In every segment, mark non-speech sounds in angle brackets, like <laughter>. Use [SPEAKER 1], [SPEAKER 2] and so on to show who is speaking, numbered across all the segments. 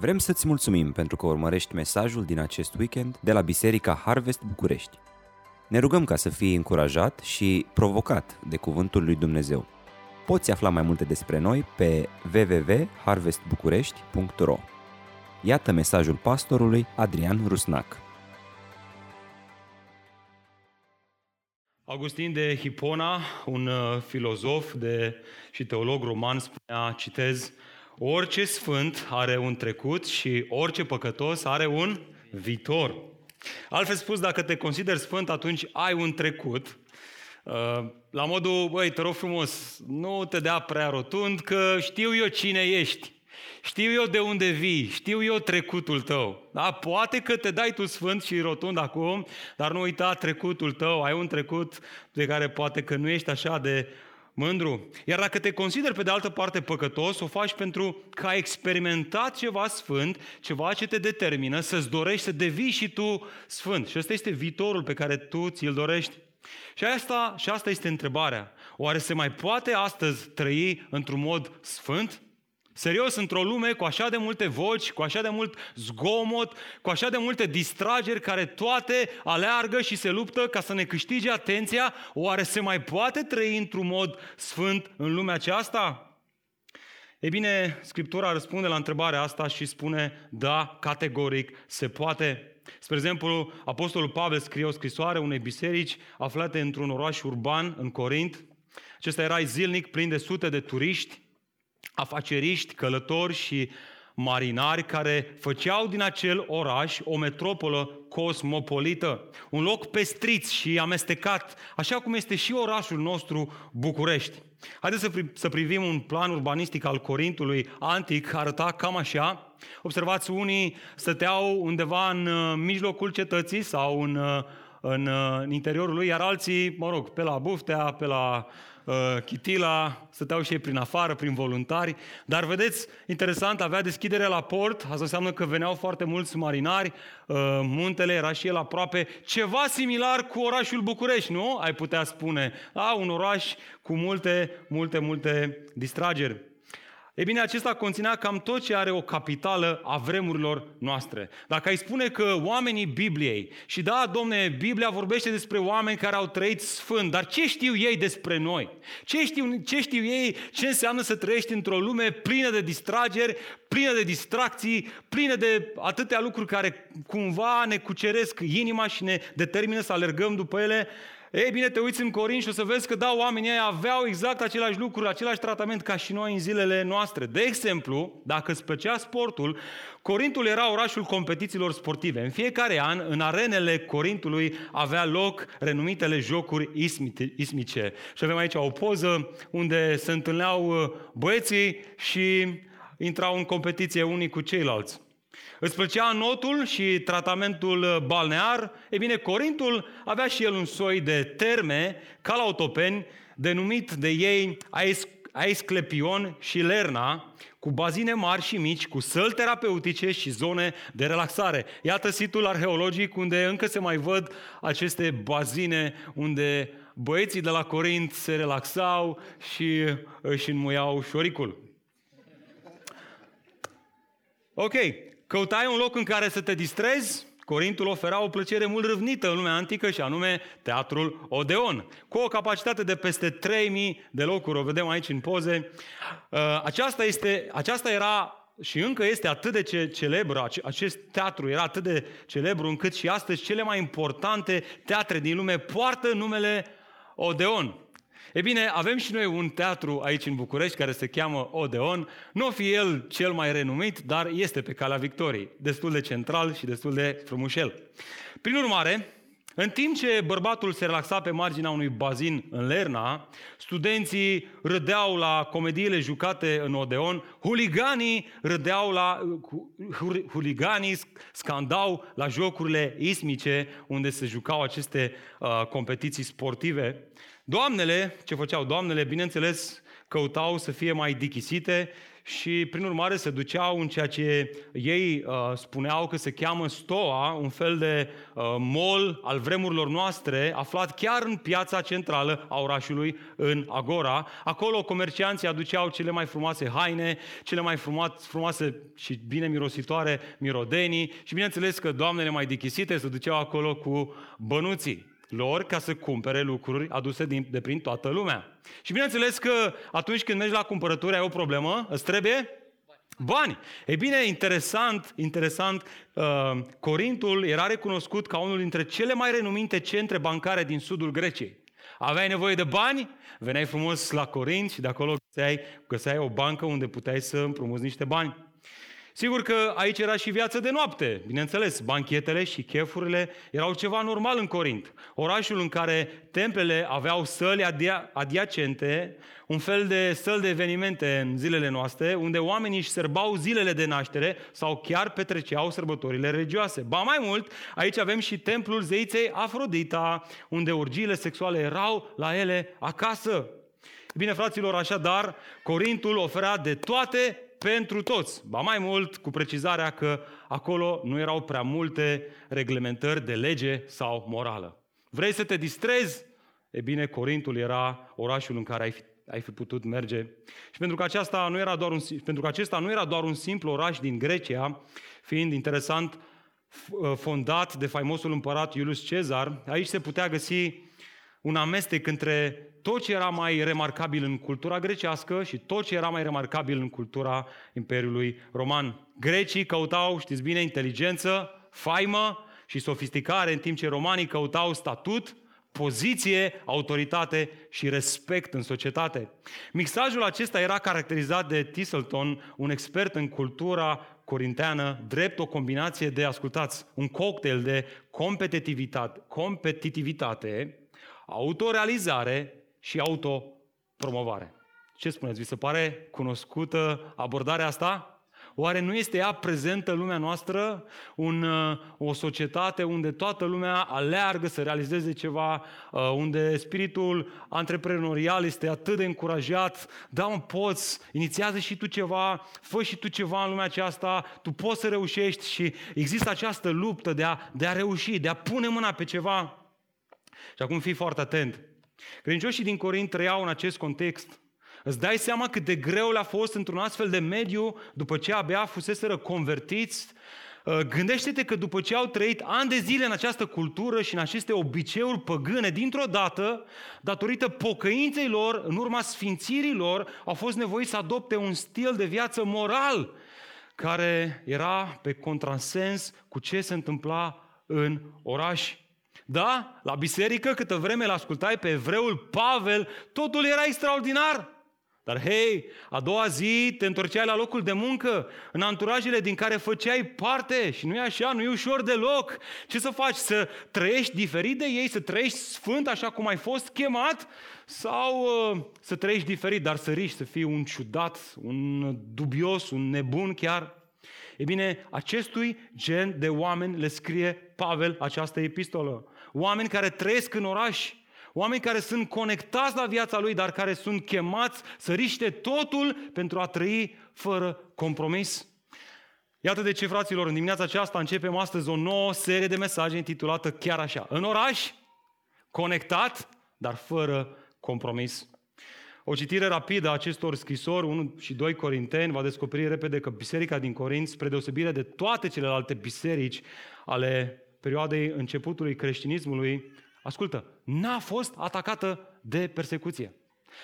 [SPEAKER 1] Vrem să-ți mulțumim pentru că urmărești mesajul din acest weekend de la Biserica Harvest București. Ne rugăm ca să fii încurajat și provocat de Cuvântul lui Dumnezeu. Poți afla mai multe despre noi pe www.harvestbucurești.ro Iată mesajul pastorului Adrian Rusnac.
[SPEAKER 2] Augustin de Hipona, un uh, filozof de, și teolog roman, spunea, citez, Orice sfânt are un trecut și orice păcătos are un viitor. Altfel spus, dacă te consideri sfânt, atunci ai un trecut. Uh, la modul, băi, te rog frumos, nu te dea prea rotund, că știu eu cine ești. Știu eu de unde vii, știu eu trecutul tău. Da? Poate că te dai tu sfânt și rotund acum, dar nu uita trecutul tău. Ai un trecut de care poate că nu ești așa de mândru. Iar dacă te consideri pe de altă parte păcătos, o faci pentru că ai experimentat ceva sfânt, ceva ce te determină să-ți dorești să devii și tu sfânt. Și ăsta este viitorul pe care tu ți-l dorești. Și asta, și asta este întrebarea. Oare se mai poate astăzi trăi într-un mod sfânt? Serios, într-o lume cu așa de multe voci, cu așa de mult zgomot, cu așa de multe distrageri care toate aleargă și se luptă ca să ne câștige atenția, oare se mai poate trăi într-un mod sfânt în lumea aceasta? Ei bine, Scriptura răspunde la întrebarea asta și spune, da, categoric, se poate. Spre exemplu, Apostolul Pavel scrie o scrisoare unei biserici aflate într-un oraș urban, în Corint. Acesta era zilnic plin de sute de turiști, afaceriști, călători și marinari care făceau din acel oraș o metropolă cosmopolită, un loc pestrit și amestecat, așa cum este și orașul nostru București. Haideți să, pri- să privim un plan urbanistic al Corintului antic, arăta cam așa. Observați, unii stăteau undeva în uh, mijlocul cetății sau în, uh, în, uh, în interiorul lui, iar alții, mă rog, pe la Buftea, pe la Uh, Chitila, stăteau și ei prin afară, prin voluntari, dar vedeți, interesant, avea deschidere la port, asta înseamnă că veneau foarte mulți marinari, uh, muntele era și el aproape, ceva similar cu orașul București, nu? Ai putea spune, da, un oraș cu multe, multe, multe distrageri. E bine, acesta conținea cam tot ce are o capitală a vremurilor noastre. Dacă ai spune că oamenii Bibliei, și da, domne, Biblia vorbește despre oameni care au trăit sfânt, dar ce știu ei despre noi? Ce știu, ce știu ei ce înseamnă să trăiești într-o lume plină de distrageri, plină de distracții, plină de atâtea lucruri care cumva ne cuceresc inima și ne determină să alergăm după ele? Ei bine, te uiți în Corint și o să vezi că da, oamenii ei aveau exact același lucruri, același tratament ca și noi în zilele noastre. De exemplu, dacă îți plăcea sportul, Corintul era orașul competițiilor sportive. În fiecare an, în arenele Corintului avea loc renumitele jocuri ismice. Și avem aici o poză unde se întâlneau uh, băieții și intrau în competiție unii cu ceilalți. Îți plăcea notul și tratamentul uh, balnear? E bine, Corintul avea și el un soi de terme, ca la autopeni, denumit de ei Aesclepion și Lerna, cu bazine mari și mici, cu săli terapeutice și zone de relaxare. Iată situl arheologic unde încă se mai văd aceste bazine unde băieții de la Corint se relaxau și își înmuiau șoricul. Ok, Căutai un loc în care să te distrezi? Corintul ofera o plăcere mult râvnită în lumea antică și anume teatrul Odeon, cu o capacitate de peste 3000 de locuri, o vedem aici în poze. Uh, aceasta, este, aceasta era și încă este atât de ce, celebră, acest teatru era atât de celebru încât și astăzi cele mai importante teatre din lume poartă numele Odeon. E bine, avem și noi un teatru aici în București care se cheamă Odeon. Nu o fi el cel mai renumit, dar este pe calea victoriei. Destul de central și destul de frumușel. Prin urmare, în timp ce bărbatul se relaxa pe marginea unui bazin în Lerna, studenții râdeau la comediile jucate în Odeon, huliganii râdeau la... huliganii scandau la jocurile ismice unde se jucau aceste uh, competiții sportive. Doamnele, ce făceau doamnele, bineînțeles căutau să fie mai dichisite și prin urmare se duceau în ceea ce ei uh, spuneau că se cheamă Stoa, un fel de uh, mall al vremurilor noastre, aflat chiar în piața centrală a orașului, în Agora. Acolo comercianții aduceau cele mai frumoase haine, cele mai frumoase și bine mirositoare mirodenii și bineînțeles că doamnele mai dichisite se duceau acolo cu bănuții lor ca să cumpere lucruri aduse din, de prin toată lumea. Și bineînțeles că atunci când mergi la cumpărături ai o problemă, îți trebuie bani. E bine, interesant, interesant, uh, Corintul era recunoscut ca unul dintre cele mai renumite centre bancare din sudul Greciei. Aveai nevoie de bani, veneai frumos la Corint și de acolo găseai, găseai o bancă unde puteai să împrumuți niște bani. Sigur că aici era și viață de noapte, bineînțeles, banchetele și chefurile erau ceva normal în Corint. Orașul în care templele aveau săli adia- adiacente, un fel de săl de evenimente în zilele noastre, unde oamenii își sărbau zilele de naștere sau chiar petreceau sărbătorile religioase. Ba mai mult, aici avem și templul zeiței Afrodita, unde urgiile sexuale erau la ele acasă. Bine, fraților, așadar, Corintul oferea de toate pentru toți. Ba mai mult, cu precizarea că acolo nu erau prea multe reglementări de lege sau morală. Vrei să te distrezi? E bine, Corintul era orașul în care ai fi, ai fi putut merge. Și pentru că, aceasta nu era doar un, pentru că acesta nu era doar un simplu oraș din Grecia, fiind interesant fondat de faimosul împărat Iulius Cezar, aici se putea găsi un amestec între tot ce era mai remarcabil în cultura grecească și tot ce era mai remarcabil în cultura Imperiului Roman. Grecii căutau, știți bine, inteligență, faimă și sofisticare, în timp ce romanii căutau statut, poziție, autoritate și respect în societate. Mixajul acesta era caracterizat de Tisselton, un expert în cultura corinteană, drept o combinație de, ascultați, un cocktail de competitivitate, competitivitate autorealizare și autopromovare. Ce spuneți? Vi se pare cunoscută abordarea asta? Oare nu este ea prezentă în lumea noastră, un, uh, o societate unde toată lumea aleargă să realizeze ceva, uh, unde spiritul antreprenorial este atât de încurajat, da, mă, poți, inițiază și tu ceva, fă și tu ceva în lumea aceasta, tu poți să reușești și există această luptă de a, de a reuși, de a pune mâna pe ceva. Și acum fii foarte atent. Credincioșii din Corint trăiau în acest context. Îți dai seama cât de greu le-a fost într-un astfel de mediu, după ce abia fuseseră convertiți, uh, Gândește-te că după ce au trăit ani de zile în această cultură și în aceste obiceiuri păgâne, dintr-o dată, datorită pocăinței lor, în urma sfințirii lor, au fost nevoiți să adopte un stil de viață moral care era pe contrasens cu ce se întâmpla în oraș. Da? La biserică, câtă vreme îl ascultai pe evreul Pavel, totul era extraordinar. Dar hei, a doua zi te întorceai la locul de muncă, în anturajele din care făceai parte și nu e așa, nu e ușor deloc. Ce să faci? Să trăiești diferit de ei, să trăiești sfânt așa cum ai fost chemat sau uh, să trăiești diferit, dar să riști, să fii un ciudat, un dubios, un nebun chiar? E bine, acestui gen de oameni le scrie Pavel această epistolă. Oameni care trăiesc în oraș, oameni care sunt conectați la viața lui, dar care sunt chemați să riște totul pentru a trăi fără compromis. Iată de ce, fraților, în dimineața aceasta începem astăzi o nouă serie de mesaje intitulată chiar așa. În oraș, conectat, dar fără compromis. O citire rapidă a acestor scrisori, 1 și 2 Corinteni, va descoperi repede că biserica din Corint, spre deosebire de toate celelalte biserici ale perioadei începutului creștinismului, ascultă, n-a fost atacată de persecuție.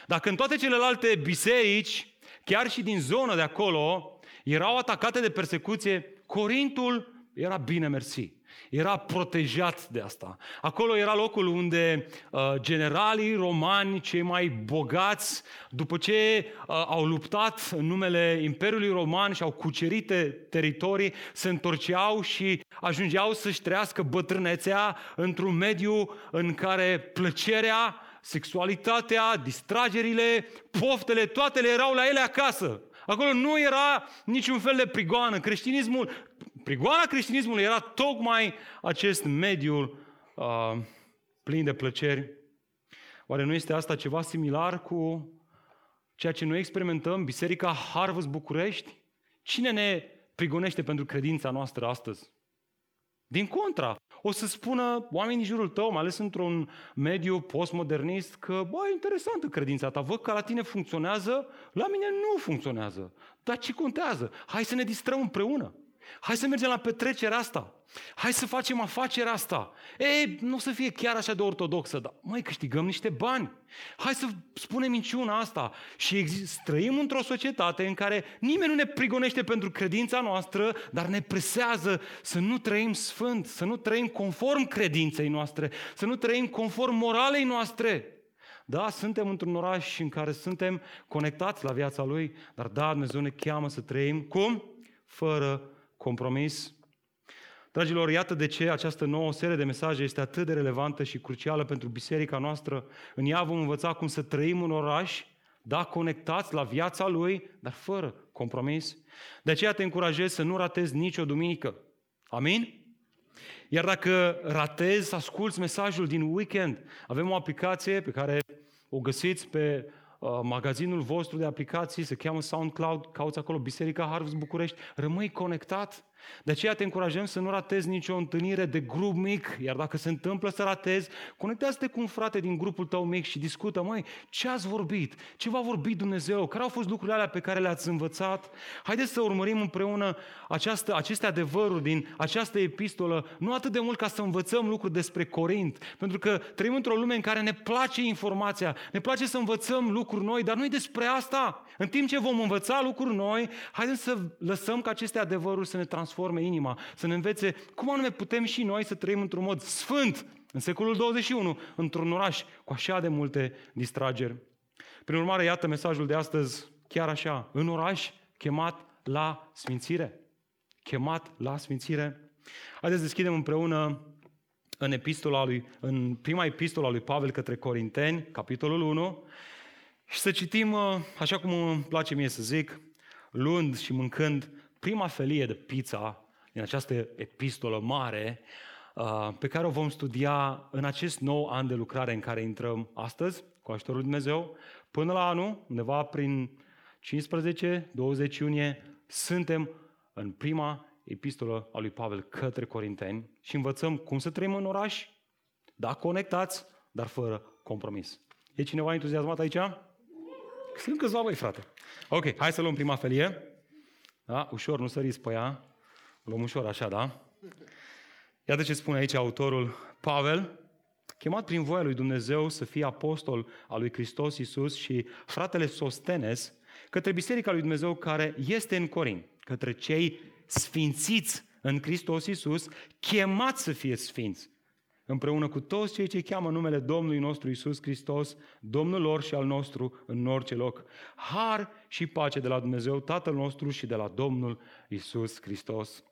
[SPEAKER 2] Dacă în toate celelalte biserici, chiar și din zonă de acolo, erau atacate de persecuție, Corintul era bine mersi. Era protejat de asta. Acolo era locul unde uh, generalii romani, cei mai bogați, după ce uh, au luptat în numele Imperiului Roman și au cucerite teritorii, se întorceau și ajungeau să-și trăiască bătrânețea într-un mediu în care plăcerea, sexualitatea, distragerile, poftele, toate le erau la ele acasă. Acolo nu era niciun fel de prigoană. Creștinismul, prigoana creștinismului era tocmai acest mediu uh, plin de plăceri. Oare nu este asta ceva similar cu ceea ce noi experimentăm, Biserica Harvest București, cine ne prigonește pentru credința noastră astăzi? Din contra, o să spună oamenii din jurul tău, mai ales într-un mediu postmodernist, că, bă, e interesantă credința ta, văd că la tine funcționează, la mine nu funcționează. Dar ce contează? Hai să ne distrăm împreună. Hai să mergem la petrecerea asta. Hai să facem afacerea asta. Ei, nu o să fie chiar așa de ortodoxă, dar mai câștigăm niște bani. Hai să spunem minciuna asta. Și exist, trăim într-o societate în care nimeni nu ne prigonește pentru credința noastră, dar ne presează să nu trăim sfânt, să nu trăim conform credinței noastre, să nu trăim conform moralei noastre. Da, suntem într-un oraș în care suntem conectați la viața Lui, dar da, Dumnezeu ne cheamă să trăim cum? Fără compromis. Dragilor, iată de ce această nouă serie de mesaje este atât de relevantă și crucială pentru biserica noastră. În ea vom învăța cum să trăim în oraș, da, conectați la viața Lui, dar fără compromis. De aceea te încurajez să nu ratezi nicio duminică. Amin? Iar dacă ratezi să asculți mesajul din weekend, avem o aplicație pe care o găsiți pe Uh, magazinul vostru de aplicații, se cheamă SoundCloud, cauți acolo Biserica Harvest București, rămâi conectat. De aceea te încurajăm să nu ratezi nicio întâlnire de grup mic, iar dacă se întâmplă să ratezi, conectează-te cu un frate din grupul tău mic și discută, măi, ce ați vorbit? Ce v-a vorbit Dumnezeu? Care au fost lucrurile alea pe care le-ați învățat? Haideți să urmărim împreună această, aceste adevăruri din această epistolă, nu atât de mult ca să învățăm lucruri despre Corint, pentru că trăim într-o lume în care ne place informația, ne place să învățăm lucruri noi, dar nu despre asta. În timp ce vom învăța lucruri noi, haideți să lăsăm ca aceste adevăruri să ne transforme transforme inima, să ne învețe cum anume putem și noi să trăim într-un mod sfânt în secolul 21, într-un oraș cu așa de multe distrageri. Prin urmare, iată mesajul de astăzi, chiar așa, în oraș, chemat la sfințire. Chemat la sfințire. Haideți să deschidem împreună în, epistola lui, în prima epistola lui Pavel către Corinteni, capitolul 1, și să citim, uh, așa cum îmi place mie să zic, luând și mâncând prima felie de pizza din această epistolă mare uh, pe care o vom studia în acest nou an de lucrare în care intrăm astăzi, cu ajutorul lui Dumnezeu, până la anul, undeva prin 15-20 iunie, suntem în prima epistolă a lui Pavel către Corinteni și învățăm cum să trăim în oraș, da, conectați, dar fără compromis. E cineva entuziasmat aici? Sunt câțiva băi, frate. Ok, hai să luăm prima felie. Da? Ușor, nu săriți pe ea. Luăm ușor așa, da? Iată ce spune aici autorul Pavel, chemat prin voia lui Dumnezeu să fie apostol al lui Hristos Iisus și fratele Sostenes, către Biserica lui Dumnezeu care este în Corin, către cei sfințiți în Hristos Iisus, chemați să fie sfinți, împreună cu toți cei ce cheamă numele Domnului nostru Isus Hristos, Domnul lor și al nostru în orice loc. Har și pace de la Dumnezeu Tatăl nostru și de la Domnul Isus Hristos.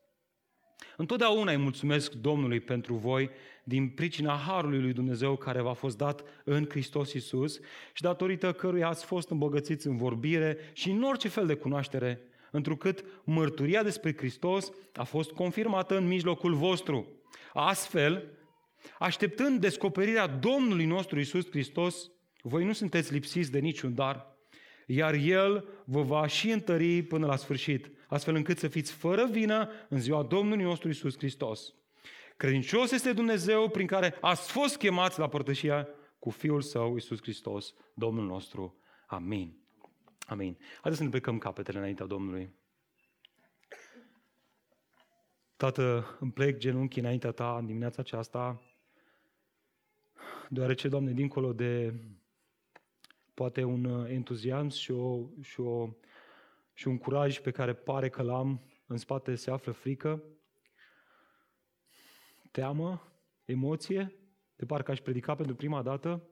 [SPEAKER 2] Întotdeauna îi mulțumesc Domnului pentru voi din pricina Harului lui Dumnezeu care v-a fost dat în Hristos Isus și datorită căruia ați fost îmbogățiți în vorbire și în orice fel de cunoaștere, întrucât mărturia despre Hristos a fost confirmată în mijlocul vostru. Astfel, Așteptând descoperirea Domnului nostru Isus Hristos, voi nu sunteți lipsiți de niciun dar, iar El vă va și întări până la sfârșit, astfel încât să fiți fără vină în ziua Domnului nostru Isus Hristos. Credincios este Dumnezeu prin care ați fost chemați la părtășia cu Fiul Său, Isus Hristos, Domnul nostru. Amin. Amin. Haideți să ne plecăm capetele înaintea Domnului. Tată, îmi plec genunchi înaintea Ta în dimineața aceasta, deoarece, Doamne, dincolo de poate un uh, entuziasm și, o, și, o, și un curaj pe care pare că l-am, în spate se află frică, teamă, emoție, de parcă aș predica pentru prima dată.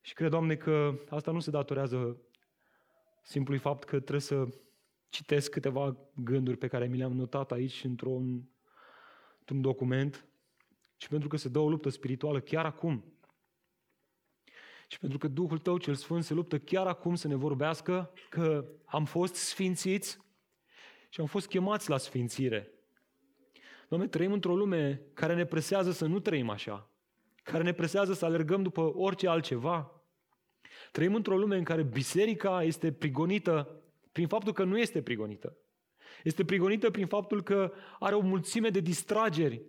[SPEAKER 2] Și cred, Doamne, că asta nu se datorează simplului fapt că trebuie să citesc câteva gânduri pe care mi le-am notat aici într-un, într-un document, ci pentru că se dă o luptă spirituală chiar acum. Și pentru că Duhul Tău cel Sfânt se luptă chiar acum să ne vorbească că am fost sfințiți și am fost chemați la sfințire. Doamne, trăim într-o lume care ne presează să nu trăim așa, care ne presează să alergăm după orice altceva, Trăim într-o lume în care biserica este prigonită prin faptul că nu este prigonită. Este prigonită prin faptul că are o mulțime de distrageri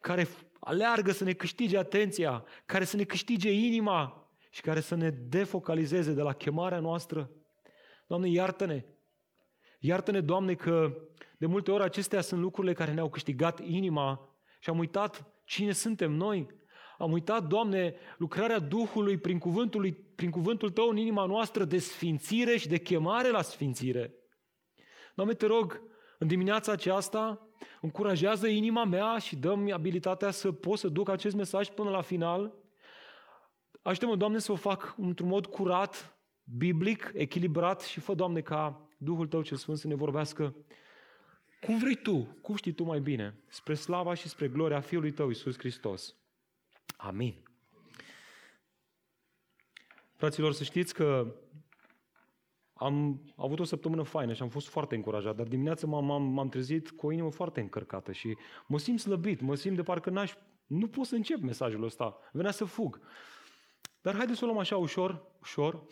[SPEAKER 2] care aleargă să ne câștige atenția, care să ne câștige inima și care să ne defocalizeze de la chemarea noastră. Doamne, iartă-ne! Iartă-ne, Doamne, că de multe ori acestea sunt lucrurile care ne-au câștigat inima și am uitat cine suntem noi. Am uitat, Doamne, lucrarea Duhului prin cuvântul, prin cuvântul Tău în inima noastră de sfințire și de chemare la sfințire. Doamne, te rog, în dimineața aceasta, încurajează inima mea și dă-mi abilitatea să pot să duc acest mesaj până la final. Ajută-mă, Doamne, să o fac într-un mod curat, biblic, echilibrat și fă, Doamne, ca Duhul Tău cel Sfânt să ne vorbească cum vrei Tu, cum știi Tu mai bine, spre slava și spre gloria Fiului Tău, Iisus Hristos. Amin. Fraților, să știți că am avut o săptămână faină și am fost foarte încurajat, dar dimineața m-am, m-am, m-am trezit cu o inimă foarte încărcată și mă simt slăbit, mă simt de parcă n-aș, nu pot să încep mesajul ăsta, venea să fug. Dar haideți să o luăm așa ușor, ușor,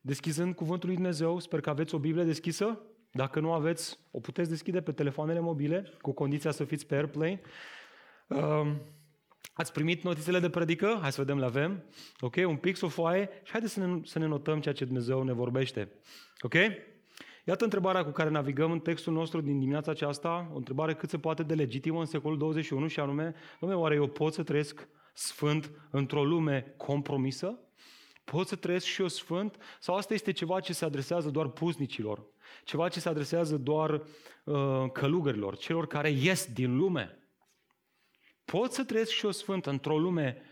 [SPEAKER 2] deschizând cuvântul lui Dumnezeu, sper că aveți o Biblie deschisă, dacă nu aveți, o puteți deschide pe telefoanele mobile, cu condiția să fiți pe airplane. Uh, Ați primit notițele de predică? Hai să vedem, le avem. Ok? Un pix, o foaie și haideți să ne, să ne notăm ceea ce Dumnezeu ne vorbește. Ok? Iată întrebarea cu care navigăm în textul nostru din dimineața aceasta, o întrebare cât se poate de legitimă în secolul 21 și anume, domnule, oare eu pot să trăiesc sfânt într-o lume compromisă? Pot să trăiesc și eu sfânt? Sau asta este ceva ce se adresează doar puznicilor? Ceva ce se adresează doar uh, călugărilor, celor care ies din lume? Pot să trăiesc și eu sfânt într-o lume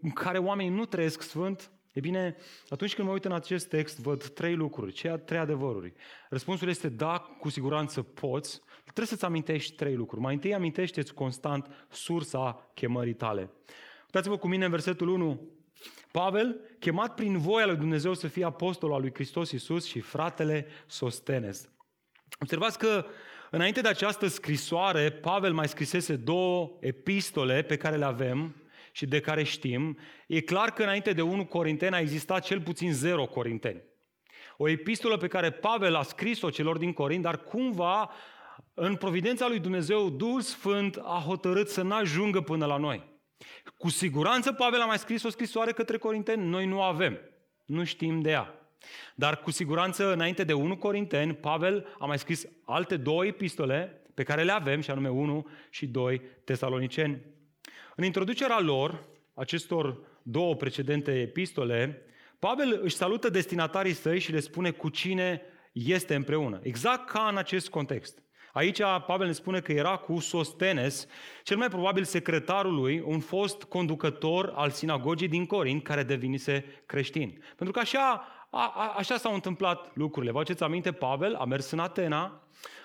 [SPEAKER 2] în care oamenii nu trăiesc sfânt? E bine, atunci când mă uit în acest text, văd trei lucruri, ceea trei adevăruri. Răspunsul este da, cu siguranță poți. Trebuie să-ți amintești trei lucruri. Mai întâi amintește-ți constant sursa chemării tale. Uitați-vă cu mine în versetul 1. Pavel, chemat prin voia lui Dumnezeu să fie apostol al lui Hristos Iisus și fratele Sostenes. Observați că Înainte de această scrisoare, Pavel mai scrisese două epistole pe care le avem și de care știm. E clar că înainte de 1 Corinteni a existat cel puțin 0 Corinteni. O epistolă pe care Pavel a scris-o celor din Corint, dar cumva în providența lui Dumnezeu, Duhul Sfânt a hotărât să nu ajungă până la noi. Cu siguranță Pavel a mai scris o scrisoare către Corinteni, noi nu avem. Nu știm de ea. Dar cu siguranță, înainte de 1 Corinteni, Pavel a mai scris alte două epistole pe care le avem, și anume 1 și 2 Tesaloniceni. În introducerea lor, acestor două precedente epistole, Pavel își salută destinatarii săi și le spune cu cine este împreună. Exact ca în acest context. Aici Pavel ne spune că era cu Sostenes, cel mai probabil secretarul lui, un fost conducător al sinagogii din Corint, care devinise creștin. Pentru că așa a, a, așa s-au întâmplat lucrurile. Vă aduceți aminte, Pavel a mers în Atena,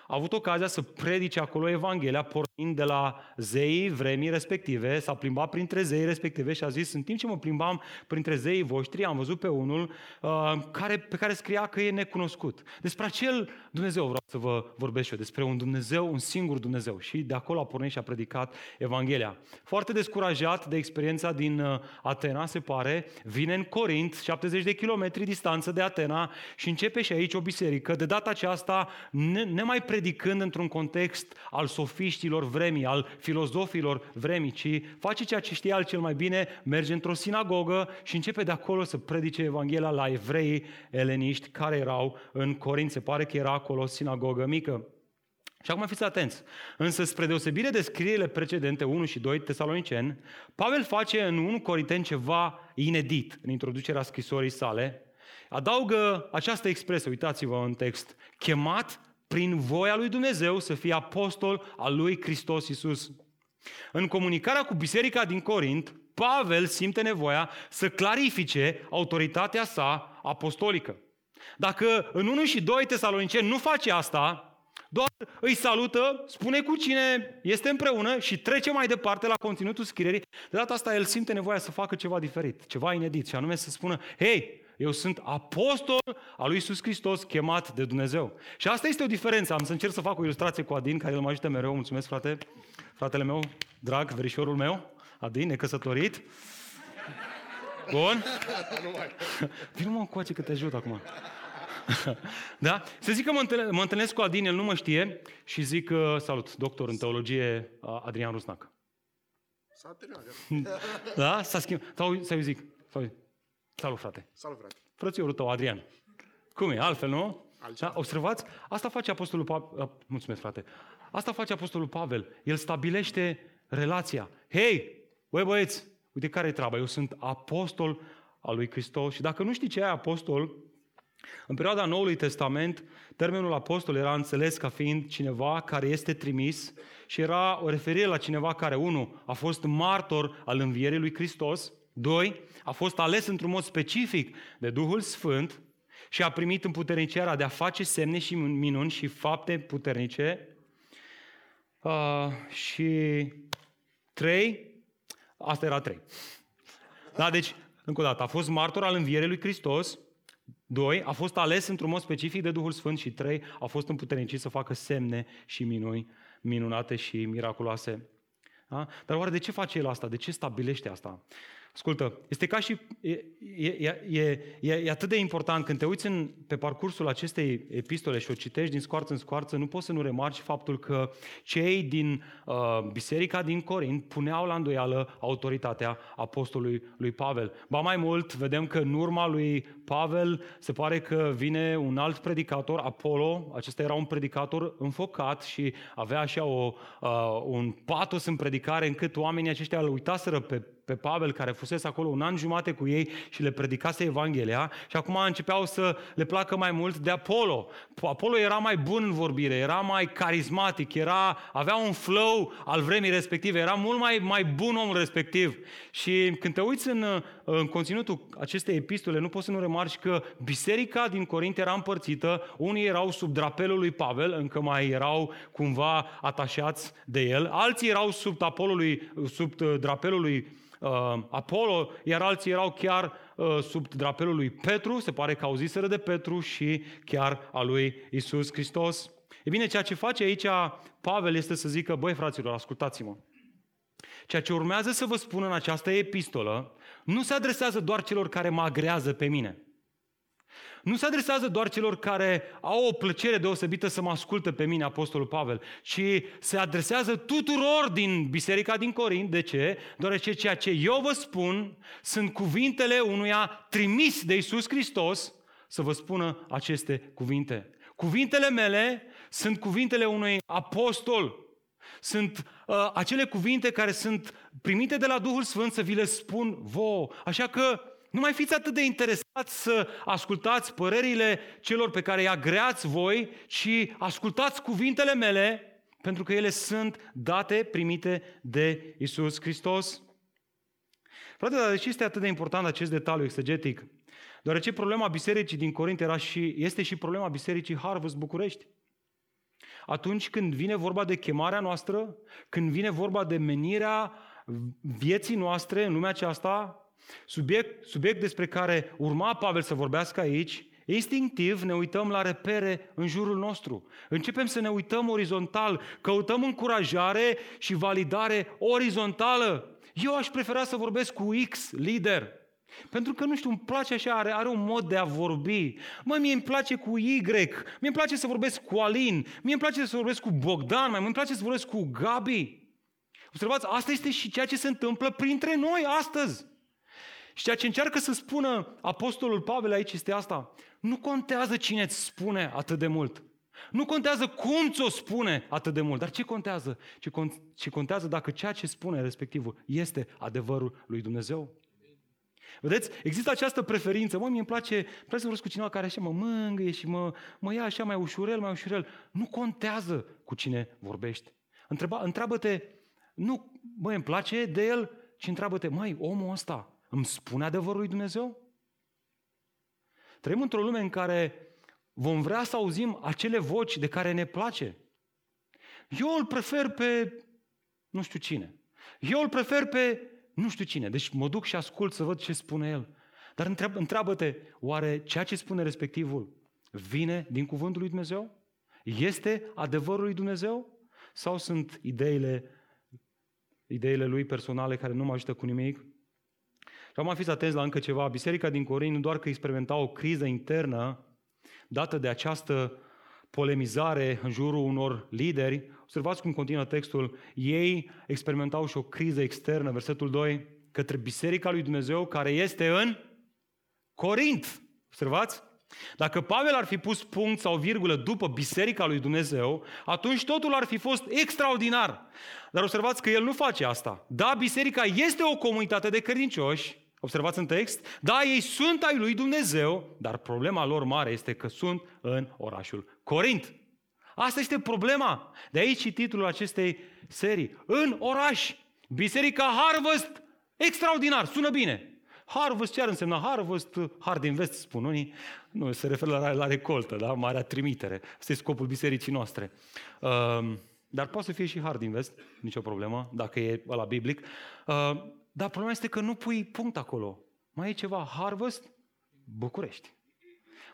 [SPEAKER 2] a avut ocazia să predice acolo Evanghelia, pornind de la zeii vremii respective, s-a plimbat printre zeii respective și a zis, în timp ce mă plimbam printre zeii voștri, am văzut pe unul uh, care, pe care scria că e necunoscut. Despre acel Dumnezeu vreau să vă vorbesc eu, despre un Dumnezeu, un singur Dumnezeu. Și de acolo a pornit și a predicat Evanghelia. Foarte descurajat de experiența din uh, Atena, se pare, vine în Corint, 70 de kilometri distanță de Atena și începe și aici o biserică, de data aceasta nemai predicând într-un context al sofiștilor vremii, al filozofilor vremii, ci face ceea ce știa el cel mai bine, merge într-o sinagogă și începe de acolo să predice Evanghelia la evrei eleniști care erau în Corint. Se pare că era acolo o sinagogă mică. Și acum fiți atenți. Însă, spre deosebire de scrierile precedente, 1 și 2 tesaloniceni, Pavel face în 1 Corinteni ceva inedit în introducerea scrisorii sale. Adaugă această expresie, uitați-vă în text, chemat prin voia lui Dumnezeu să fie apostol al lui Hristos Iisus. În comunicarea cu biserica din Corint, Pavel simte nevoia să clarifice autoritatea sa apostolică. Dacă în 1 și 2 Tesaloniceni nu face asta, doar îi salută, spune cu cine este împreună și trece mai departe la conținutul scrierii, de data asta el simte nevoia să facă ceva diferit, ceva inedit, și anume să spună, hei, eu sunt apostol al lui Iisus Hristos chemat de Dumnezeu. Și asta este o diferență. Am să încerc să fac o ilustrație cu Adin, care îl mă ajută mereu. Mulțumesc, frate. Fratele meu, drag, verișorul meu, Adin, necăsătorit. Bun? Vino mă încoace că te ajut acum. <laughs> da? Să zic că mă întâlnesc, mă întâlnesc cu Adin, el nu mă știe și zic, uh, salut, doctor în teologie, uh, Adrian Rusnac.
[SPEAKER 3] S-a terminat.
[SPEAKER 2] Da? S-a schimbat. Sau, sau eu zic, sau, salut frate.
[SPEAKER 3] Salut, frate.
[SPEAKER 2] Frățiorul tău, Adrian. Cum e? Altfel, nu?
[SPEAKER 3] Altceva.
[SPEAKER 2] Da? Observați? Asta face Apostolul Pavel. Mulțumesc, frate. Asta face Apostolul Pavel. El stabilește relația. Hei, băi băieți, uite care e treaba. Eu sunt apostol al lui Hristos și dacă nu știi ce e apostol, în perioada Noului Testament, termenul apostol era înțeles ca fiind cineva care este trimis și era o referire la cineva care, unu, a fost martor al învierii lui Hristos, doi, a fost ales într-un mod specific de Duhul Sfânt și a primit împuternicierea de a face semne și minuni și fapte puternice. Uh, și trei, asta era trei. Da, deci, încă o dată, a fost martor al învierii lui Hristos, Doi, a fost ales într-un mod specific de Duhul Sfânt și trei, a fost împuternicit să facă semne și minuni minunate și miraculoase. Da? Dar oare de ce face el asta? De ce stabilește asta? Ascultă, este ca și... E, e, e, e, e atât de important când te uiți în, pe parcursul acestei epistole și o citești din scoarță în scoarță, nu poți să nu remarci faptul că cei din uh, biserica din Corint puneau la îndoială autoritatea apostolului lui Pavel. Ba mai mult, vedem că în urma lui Pavel se pare că vine un alt predicator, Apollo, acesta era un predicator înfocat și avea așa o, uh, un patos în predicare încât oamenii aceștia îl uitaseră pe pe Pavel, care fusese acolo un an jumate cu ei și le predicase Evanghelia și acum începeau să le placă mai mult de Apollo. Apollo era mai bun în vorbire, era mai carismatic, era, avea un flow al vremii respective, era mult mai, mai bun omul respectiv. Și când te uiți în, în conținutul acestei epistole, nu poți să nu remarci că biserica din Corint era împărțită, unii erau sub drapelul lui Pavel, încă mai erau cumva atașați de el, alții erau sub, Apolului, sub drapelul lui uh, Apollo, iar alții erau chiar uh, sub drapelul lui Petru, se pare că auziseră de Petru și chiar a lui Isus Hristos. E bine, ceea ce face aici Pavel este să zică, băi fraților, ascultați-mă. Ceea ce urmează să vă spun în această epistolă nu se adresează doar celor care mă agrează pe mine nu se adresează doar celor care au o plăcere deosebită să mă ascultă pe mine, Apostolul Pavel, ci se adresează tuturor din biserica din Corint. De ce? Deoarece ceea ce eu vă spun sunt cuvintele unuia trimis de Isus Hristos să vă spună aceste cuvinte. Cuvintele mele sunt cuvintele unui apostol. Sunt uh, acele cuvinte care sunt primite de la Duhul Sfânt să vi le spun vouă. Așa că nu mai fiți atât de interesați să ascultați părerile celor pe care îi agreați voi, ci ascultați cuvintele mele, pentru că ele sunt date, primite de Isus Hristos. Frate, dar de ce este atât de important acest detaliu exegetic? Deoarece problema bisericii din Corint era și, este și problema bisericii Harvest București. Atunci când vine vorba de chemarea noastră, când vine vorba de menirea vieții noastre în lumea aceasta, Subiect, subiect despre care urma Pavel să vorbească aici, instinctiv ne uităm la repere în jurul nostru. Începem să ne uităm orizontal, căutăm încurajare și validare orizontală. Eu aș prefera să vorbesc cu X, lider, pentru că, nu știu, îmi place așa, are, are un mod de a vorbi. Mă, mie îmi place cu Y, mie îmi place să vorbesc cu Alin, mie îmi place să vorbesc cu Bogdan, mai îmi place să vorbesc cu Gabi. Observați, asta este și ceea ce se întâmplă printre noi astăzi. Și ceea ce încearcă să spună Apostolul Pavel aici este asta. Nu contează cine îți spune atât de mult. Nu contează cum ți-o spune atât de mult. Dar ce contează? Ce, con- ce contează dacă ceea ce spune respectivul este adevărul lui Dumnezeu? Vedeți? Există această preferință. Mă, mie îmi place, îmi place să vorbesc cu cineva care așa mă mângâie și mă, mă ia așa mai ușurel, mai ușurel. Nu contează cu cine vorbești. Întreba, întreabă-te, nu, mă, îmi place de el, ci întreabă-te, măi, omul ăsta, îmi spune adevărul lui Dumnezeu? Trăim într-o lume în care vom vrea să auzim acele voci de care ne place. Eu îl prefer pe nu știu cine. Eu îl prefer pe nu știu cine. Deci mă duc și ascult să văd ce spune el. Dar întreabă, întreabă-te, oare ceea ce spune respectivul vine din cuvântul lui Dumnezeu? Este adevărul lui Dumnezeu? Sau sunt ideile, ideile lui personale care nu mă ajută cu nimic? Și acum fiți atenți la încă ceva. Biserica din Corint nu doar că experimenta o criză internă dată de această polemizare în jurul unor lideri. Observați cum continuă textul. Ei experimentau și o criză externă, versetul 2, către Biserica lui Dumnezeu care este în Corint. Observați? Dacă Pavel ar fi pus punct sau virgulă după Biserica lui Dumnezeu, atunci totul ar fi fost extraordinar. Dar observați că el nu face asta. Da, biserica este o comunitate de credincioși, observați în text, da, ei sunt ai lui Dumnezeu, dar problema lor mare este că sunt în orașul Corint. Asta este problema. De aici și titlul acestei serii. În oraș. Biserica Harvest. Extraordinar. Sună bine. Harvest, ce ar însemna Harvest? Hard invest, spun unii. Nu, se referă la, la recoltă, da? Marea trimitere. Asta e scopul bisericii noastre. Uh, dar poate să fie și hard invest, nicio problemă, dacă e la biblic. Uh, dar problema este că nu pui punct acolo. Mai e ceva, Harvest, București.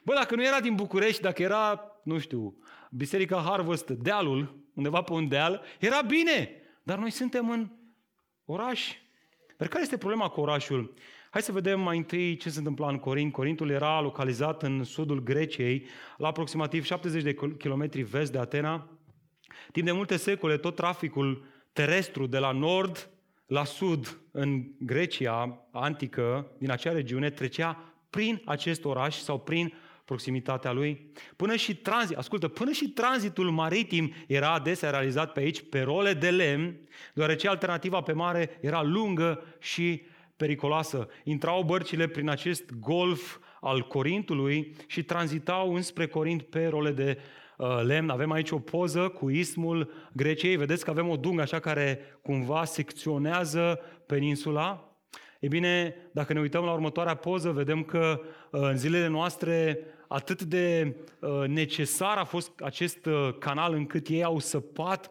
[SPEAKER 2] Bă, dacă nu era din București, dacă era, nu știu, Biserica Harvest, dealul, undeva pe un deal, era bine. Dar noi suntem în oraș. Dar care este problema cu orașul? Hai să vedem mai întâi ce se întâmpla în Corint. Corintul era localizat în sudul Greciei, la aproximativ 70 de kilometri vest de Atena. Timp de multe secole, tot traficul terestru de la nord la sud în Grecia antică, din acea regiune, trecea prin acest oraș sau prin proximitatea lui. Până și tranzit, ascultă, până și tranzitul maritim era adesea realizat pe aici pe role de lemn, deoarece alternativa pe mare era lungă și periculoasă. Intrau bărcile prin acest golf al Corintului și tranzitau înspre Corint pe role de uh, lemn. Avem aici o poză cu ismul Greciei. Vedeți că avem o dungă așa care cumva secționează peninsula. E bine, dacă ne uităm la următoarea poză, vedem că uh, în zilele noastre atât de uh, necesar a fost acest uh, canal încât ei au săpat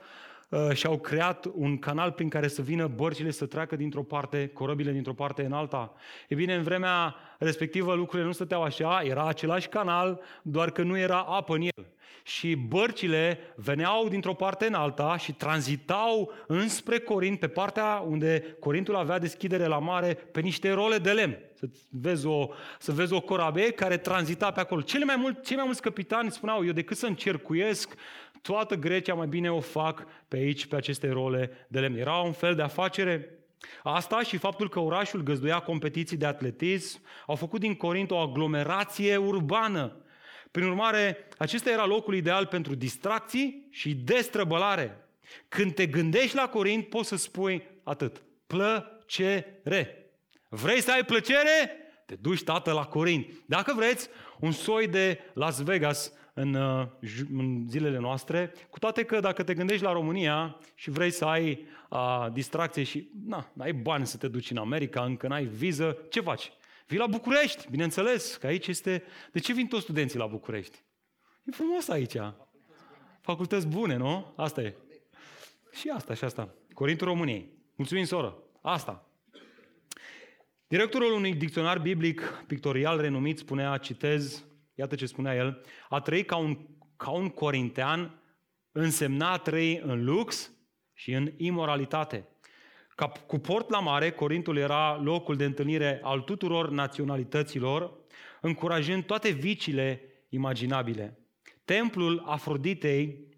[SPEAKER 2] Uh, și au creat un canal prin care să vină bărcile să treacă dintr-o parte, corăbile dintr-o parte în alta. E bine, în vremea respectivă lucrurile nu stăteau așa, era același canal, doar că nu era apă în el. Și bărcile veneau dintr-o parte în alta și tranzitau înspre Corint, pe partea unde Corintul avea deschidere la mare, pe niște role de lemn. Să vezi o, să vezi o corabie care tranzita pe acolo. Cele mai mult, cei mai mulți capitani spuneau, eu decât să încercuiesc toată Grecia, mai bine o fac pe aici, pe aceste role de lemn. Era un fel de afacere Asta și faptul că orașul găzduia competiții de atletism au făcut din Corint o aglomerație urbană. Prin urmare, acesta era locul ideal pentru distracții și destrăbălare. Când te gândești la Corint, poți să spui atât. Plăcere. Vrei să ai plăcere? Te duci, tată, la Corint. Dacă vreți, un soi de Las Vegas în, uh, în zilele noastre, cu toate că dacă te gândești la România și vrei să ai a, distracție și na, n-ai bani să te duci în America, încă n-ai viză, ce faci? Vii la București, bineînțeles, că aici este... De ce vin toți studenții la București? E frumos aici. Facultăți bune, nu? Asta e. Și asta, și asta. Corintul României. Mulțumim, soră. Asta. Directorul unui dicționar biblic pictorial renumit spunea, citez, iată ce spunea el, a trăi ca un, ca un corintean însemna a trăi în lux și în imoralitate. Ca cu port la mare, Corintul era locul de întâlnire al tuturor naționalităților, încurajând toate vicile imaginabile. Templul Afroditei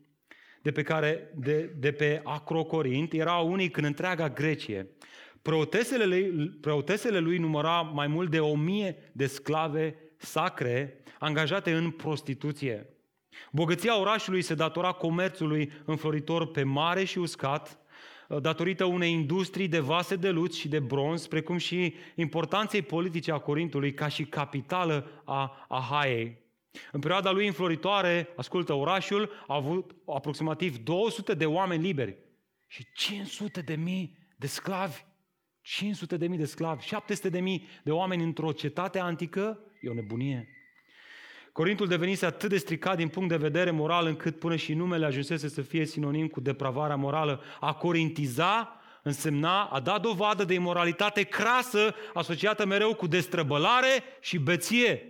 [SPEAKER 2] de pe, care, de, de pe Acrocorint era unic în întreaga Grecie. Preotesele lui, preotesele lui număra mai mult de o mie de sclave sacre angajate în prostituție. Bogăția orașului se datora comerțului înfloritor pe mare și uscat, datorită unei industrii de vase de lut și de bronz, precum și importanței politice a Corintului ca și capitală a Ahaiei. În perioada lui înfloritoare, ascultă, orașul a avut aproximativ 200 de oameni liberi și 500 de mii de sclavi. 500 de mii de sclavi, 700 de mii de oameni într-o cetate antică, e o nebunie. Corintul devenise atât de stricat din punct de vedere moral încât până și numele ajunsese să fie sinonim cu depravarea morală. A corintiza însemna a da dovadă de imoralitate crasă asociată mereu cu destrăbălare și beție.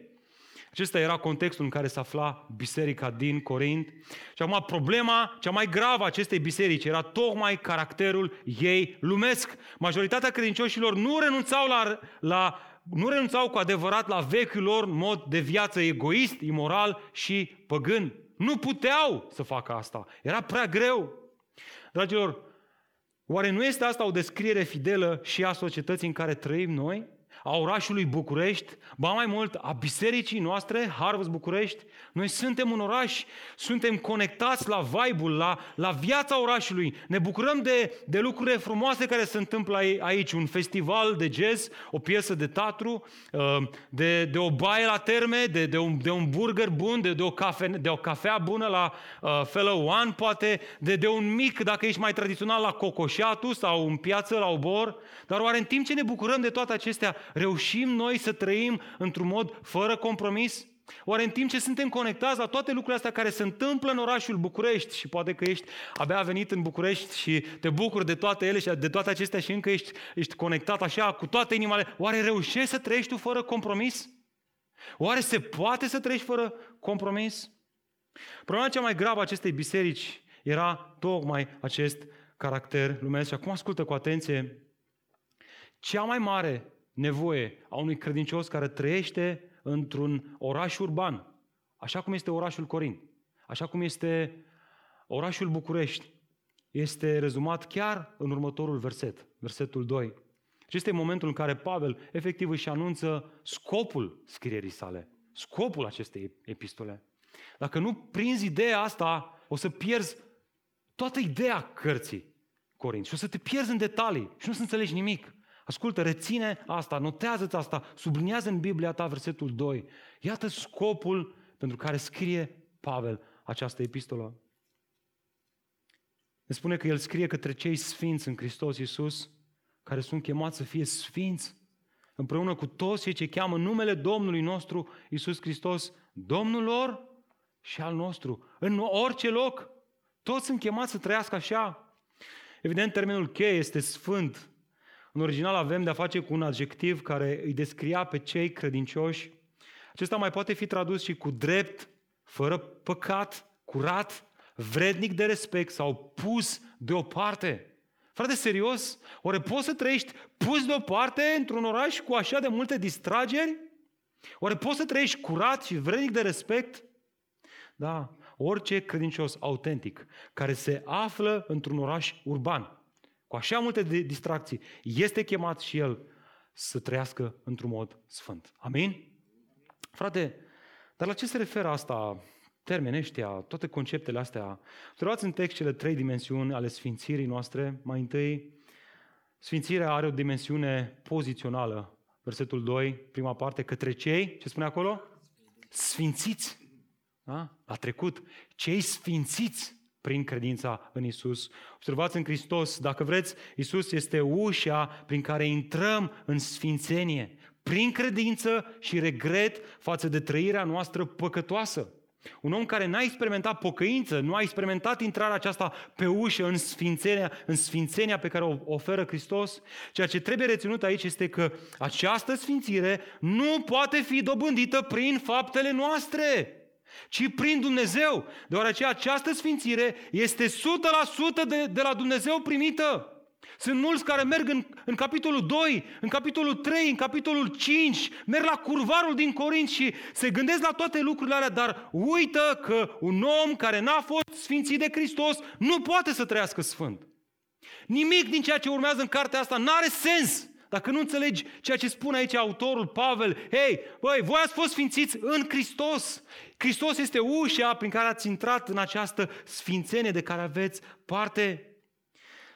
[SPEAKER 2] Acesta era contextul în care se afla biserica din Corint. Și acum problema cea mai gravă a acestei biserici era tocmai caracterul ei lumesc. Majoritatea credincioșilor nu renunțau la, la nu renunțau cu adevărat la vechiul lor mod de viață egoist, imoral și păgân. Nu puteau să facă asta. Era prea greu. Dragilor, oare nu este asta o descriere fidelă și a societății în care trăim noi? A orașului București, ba mai mult, a bisericii noastre, Harvest București. Noi suntem un oraș, suntem conectați la vibe la, la viața orașului. Ne bucurăm de, de lucrurile frumoase care se întâmplă aici. Un festival de jazz, o piesă de teatru, uh, de, de o baie la terme, de, de, un, de un burger bun, de, de, o cafe, de o cafea bună la uh, Fellow One, poate, de, de un mic, dacă ești mai tradițional, la Cocoșatu sau în piață la Obor. Dar oare în timp ce ne bucurăm de toate acestea, Reușim noi să trăim într-un mod fără compromis? Oare în timp ce suntem conectați la toate lucrurile astea care se întâmplă în orașul București și poate că ești abia venit în București și te bucuri de toate ele și de toate acestea și încă ești, ești conectat așa cu toate inimile, oare reușești să trăiești tu fără compromis? Oare se poate să trăiești fără compromis? Problema cea mai gravă a acestei biserici era tocmai acest caracter lumesc. Și acum ascultă cu atenție. Cea mai mare nevoie a unui credincios care trăiește într-un oraș urban, așa cum este orașul Corint, așa cum este orașul București, este rezumat chiar în următorul verset, versetul 2. Și este momentul în care Pavel efectiv își anunță scopul scrierii sale, scopul acestei epistole. Dacă nu prinzi ideea asta, o să pierzi toată ideea cărții Corint și o să te pierzi în detalii și nu să înțelegi nimic. Ascultă, reține asta, notează-ți asta, subliniază în Biblia ta versetul 2. Iată scopul pentru care scrie Pavel această epistolă. Ne spune că el scrie către cei sfinți în Hristos Iisus, care sunt chemați să fie sfinți, împreună cu toți cei ce cheamă numele Domnului nostru Iisus Hristos, Domnul lor și al nostru, în orice loc. Toți sunt chemați să trăiască așa. Evident, termenul cheie este sfânt, în original avem de-a face cu un adjectiv care îi descria pe cei credincioși. Acesta mai poate fi tradus și cu drept, fără păcat, curat, vrednic de respect sau pus deoparte. Frate, serios? Oare poți să trăiești pus deoparte într-un oraș cu așa de multe distrageri? Oare poți să trăiești curat și vrednic de respect? Da, orice credincios autentic care se află într-un oraș urban, cu așa multe distracții, este chemat și el să trăiască într-un mod sfânt. Amin? Frate, dar la ce se referă asta, termenii ăștia, toate conceptele astea? Observați în text cele trei dimensiuni ale sfințirii noastre. Mai întâi, sfințirea are o dimensiune pozițională. Versetul 2, prima parte, către cei, ce spune acolo? Sfințiți. Da? La trecut, cei sfințiți prin credința în Isus. Observați în Hristos, dacă vreți, Isus este ușa prin care intrăm în sfințenie, prin credință și regret față de trăirea noastră păcătoasă. Un om care n-a experimentat pocăință, nu a experimentat intrarea aceasta pe ușă în sfințenia, în sfințenia pe care o oferă Hristos, ceea ce trebuie reținut aici este că această sfințire nu poate fi dobândită prin faptele noastre ci prin Dumnezeu, deoarece această sfințire este 100% de, de la Dumnezeu primită. Sunt mulți care merg în, în capitolul 2, în capitolul 3, în capitolul 5, merg la curvarul din Corint și se gândesc la toate lucrurile alea, dar uită că un om care n-a fost sfințit de Hristos nu poate să trăiască sfânt. Nimic din ceea ce urmează în cartea asta n-are sens dacă nu înțelegi ceea ce spune aici autorul Pavel, hei, băi, voi ați fost sfințiți în Hristos. Hristos este ușa prin care ați intrat în această sfințenie de care aveți parte.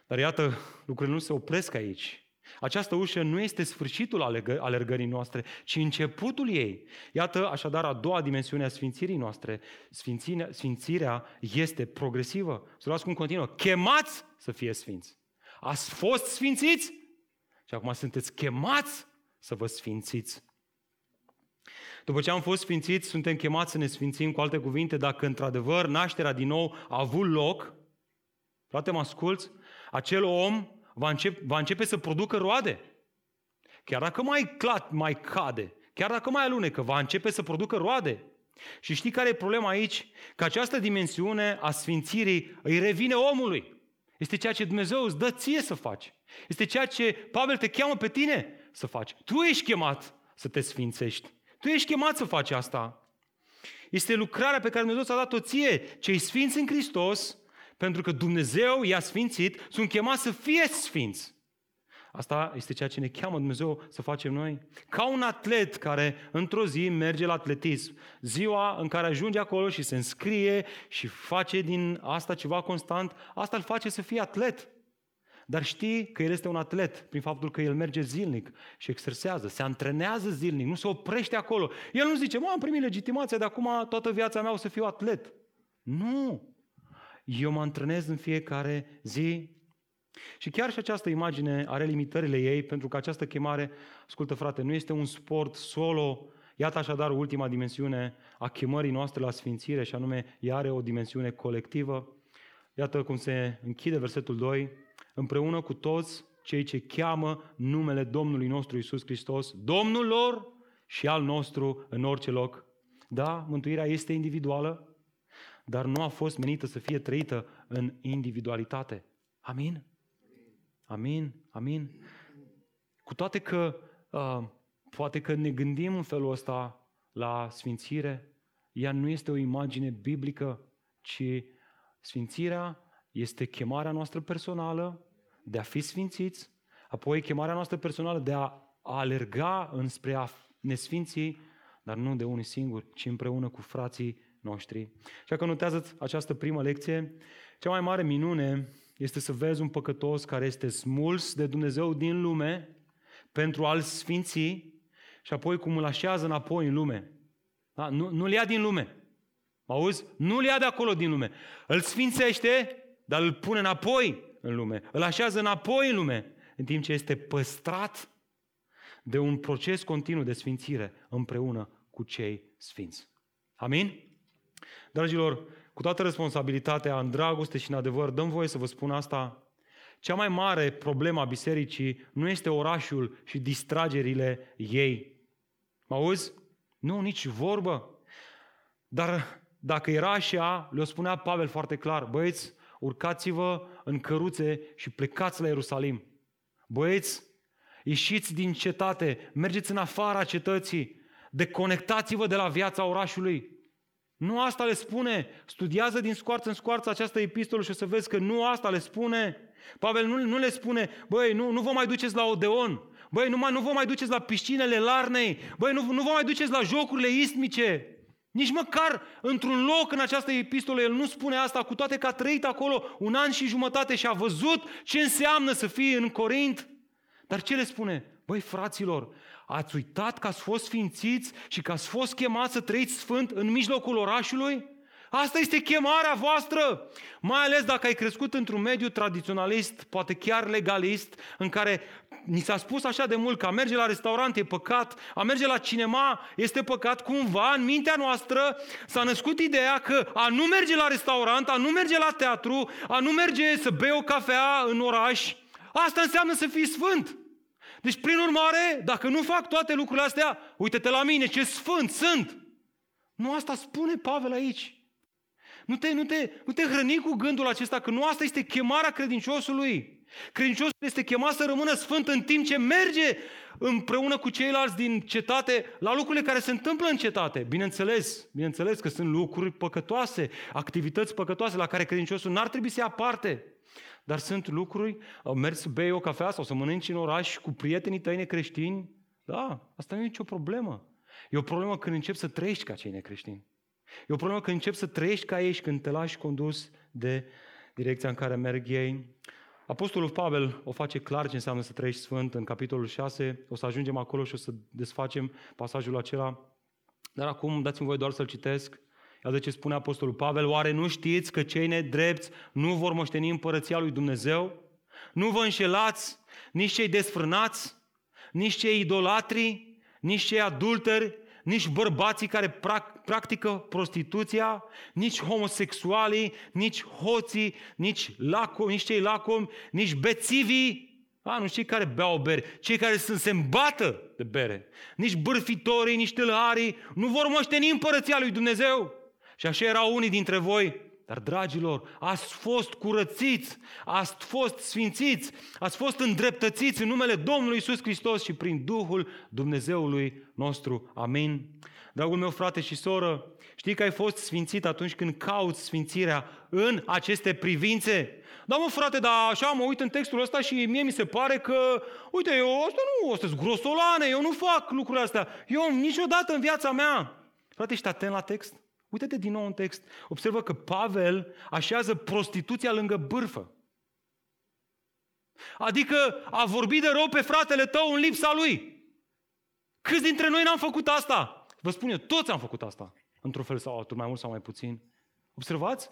[SPEAKER 2] Dar iată, lucrurile nu se opresc aici. Această ușă nu este sfârșitul alergării noastre, ci începutul ei. Iată așadar a doua dimensiune a sfințirii noastre. Sfințirea, sfințirea este progresivă. Să luați cum continuă. Chemați să fie sfinți. Ați fost sfințiți? Și acum sunteți chemați să vă sfințiți. După ce am fost sfințiți, suntem chemați să ne sfințim, cu alte cuvinte, dacă într-adevăr nașterea din nou a avut loc, frate, mă asculți, acel om va începe, va începe să producă roade. Chiar dacă mai clat, mai cade, chiar dacă mai alunecă, va începe să producă roade. Și știi care e problema aici? Că această dimensiune a sfințirii îi revine omului. Este ceea ce Dumnezeu îți dă ție să faci. Este ceea ce Pavel te cheamă pe tine să faci. Tu ești chemat să te sfințești. Tu ești chemat să faci asta. Este lucrarea pe care Dumnezeu ți-a dat-o ție. Cei sfinți în Hristos, pentru că Dumnezeu i-a sfințit, sunt chemați să fie sfinți. Asta este ceea ce ne cheamă Dumnezeu să facem noi. Ca un atlet care într-o zi merge la atletism. Ziua în care ajunge acolo și se înscrie și face din asta ceva constant, asta îl face să fie atlet. Dar știi că el este un atlet prin faptul că el merge zilnic și exersează, se antrenează zilnic, nu se oprește acolo. El nu zice, mă, am primit legitimația, de acum toată viața mea o să fiu atlet. Nu! Eu mă antrenez în fiecare zi. Și chiar și această imagine are limitările ei, pentru că această chemare, ascultă frate, nu este un sport solo, Iată așadar ultima dimensiune a chemării noastre la sfințire și anume ea are o dimensiune colectivă. Iată cum se închide versetul 2 împreună cu toți cei ce cheamă numele Domnului nostru Isus Hristos, Domnul lor și al nostru în orice loc. Da, mântuirea este individuală, dar nu a fost menită să fie trăită în individualitate. Amin? Amin? Amin? Cu toate că uh, poate că ne gândim în felul ăsta la sfințire, ea nu este o imagine biblică, ci sfințirea este chemarea noastră personală de a fi sfințiți, apoi chemarea noastră personală de a, alerga înspre a ne sfinți, dar nu de unii singuri, ci împreună cu frații noștri. Așa că notează această primă lecție. Cea mai mare minune este să vezi un păcătos care este smuls de Dumnezeu din lume pentru a-l sfinți și apoi cum îl așează înapoi în lume. Da? Nu, nu-l ia din lume. Auzi? Nu-l ia de acolo din lume. Îl sfințește dar îl pune înapoi în lume, îl așează înapoi în lume, în timp ce este păstrat de un proces continuu de sfințire împreună cu cei sfinți. Amin? Dragilor, cu toată responsabilitatea, în dragoste și în adevăr, dăm voie să vă spun asta, cea mai mare problemă a bisericii nu este orașul și distragerile ei. Mă auzi? Nu, nici vorbă. Dar dacă era așa, le-o spunea Pavel foarte clar, băieți, urcați-vă în căruțe și plecați la Ierusalim. Băieți, ieșiți din cetate, mergeți în afara cetății, deconectați-vă de la viața orașului. Nu asta le spune. Studiază din scoarță în scoarță această epistolă și o să vezi că nu asta le spune. Pavel nu, nu le spune, băi, nu, nu vă mai duceți la Odeon, băi, nu, mai, nu vă mai duceți la piscinele Larnei, băi, nu, nu vă mai duceți la jocurile istmice, nici măcar într-un loc în această epistolă el nu spune asta, cu toate că a trăit acolo un an și jumătate și a văzut ce înseamnă să fie în Corint. Dar ce le spune? Băi, fraților, ați uitat că ați fost ființiți și că ați fost chemați să trăiți sfânt în mijlocul orașului? Asta este chemarea voastră, mai ales dacă ai crescut într-un mediu tradiționalist, poate chiar legalist, în care ni s-a spus așa de mult că a merge la restaurant e păcat, a merge la cinema este păcat, cumva în mintea noastră s-a născut ideea că a nu merge la restaurant, a nu merge la teatru, a nu merge să bei o cafea în oraș, asta înseamnă să fii sfânt. Deci, prin urmare, dacă nu fac toate lucrurile astea, uite-te la mine, ce sfânt sunt! Nu asta spune Pavel aici. Nu te, nu, te, nu te hrăni cu gândul acesta că nu asta este chemarea credinciosului. Credinciosul este chemat să rămână sfânt în timp ce merge împreună cu ceilalți din cetate la lucrurile care se întâmplă în cetate. Bineînțeles, bineînțeles că sunt lucruri păcătoase, activități păcătoase la care credinciosul n-ar trebui să ia parte. Dar sunt lucruri, mergi să bei o cafea sau să mănânci în oraș cu prietenii tăi necreștini, da, asta nu e nicio problemă. E o problemă când începi să trăiești ca cei necreștini. E o problemă când începi să trăiești ca ei și când te lași condus de direcția în care merg ei. Apostolul Pavel o face clar ce înseamnă să trăiești sfânt în capitolul 6. O să ajungem acolo și o să desfacem pasajul acela. Dar acum dați-mi voi doar să-l citesc. Iată ce spune Apostolul Pavel. Oare nu știți că cei nedrepți nu vor moșteni împărăția lui Dumnezeu? Nu vă înșelați nici cei desfrânați, nici cei idolatri, nici cei adulteri, nici bărbații care practică prostituția, nici homosexualii, nici hoții, nici, laco, nici cei lacomi, nici bețivii, A, nu cei care beau bere, cei care sunt, se îmbată de bere. Nici bârfitorii, nici tâlharii nu vor moșteni împărăția lui Dumnezeu. Și așa erau unii dintre voi. Dar, dragilor, ați fost curățiți, ați fost sfințiți, ați fost îndreptățiți în numele Domnului Isus Hristos și prin Duhul Dumnezeului nostru. Amin. Dragul meu frate și soră, știi că ai fost sfințit atunci când cauți sfințirea în aceste privințe? Da, mă, frate, dar așa mă uit în textul ăsta și mie mi se pare că, uite, eu asta nu, astea sunt grosolane, eu nu fac lucrurile astea. Eu niciodată în viața mea. Frate, ești atent la text? Uite-te din nou în text. Observă că Pavel așează prostituția lângă bârfă. Adică a vorbit de rău pe fratele tău în lipsa lui. Câți dintre noi n-am făcut asta? Vă spun eu, toți am făcut asta. Într-un fel sau altul, mai mult sau mai puțin. Observați?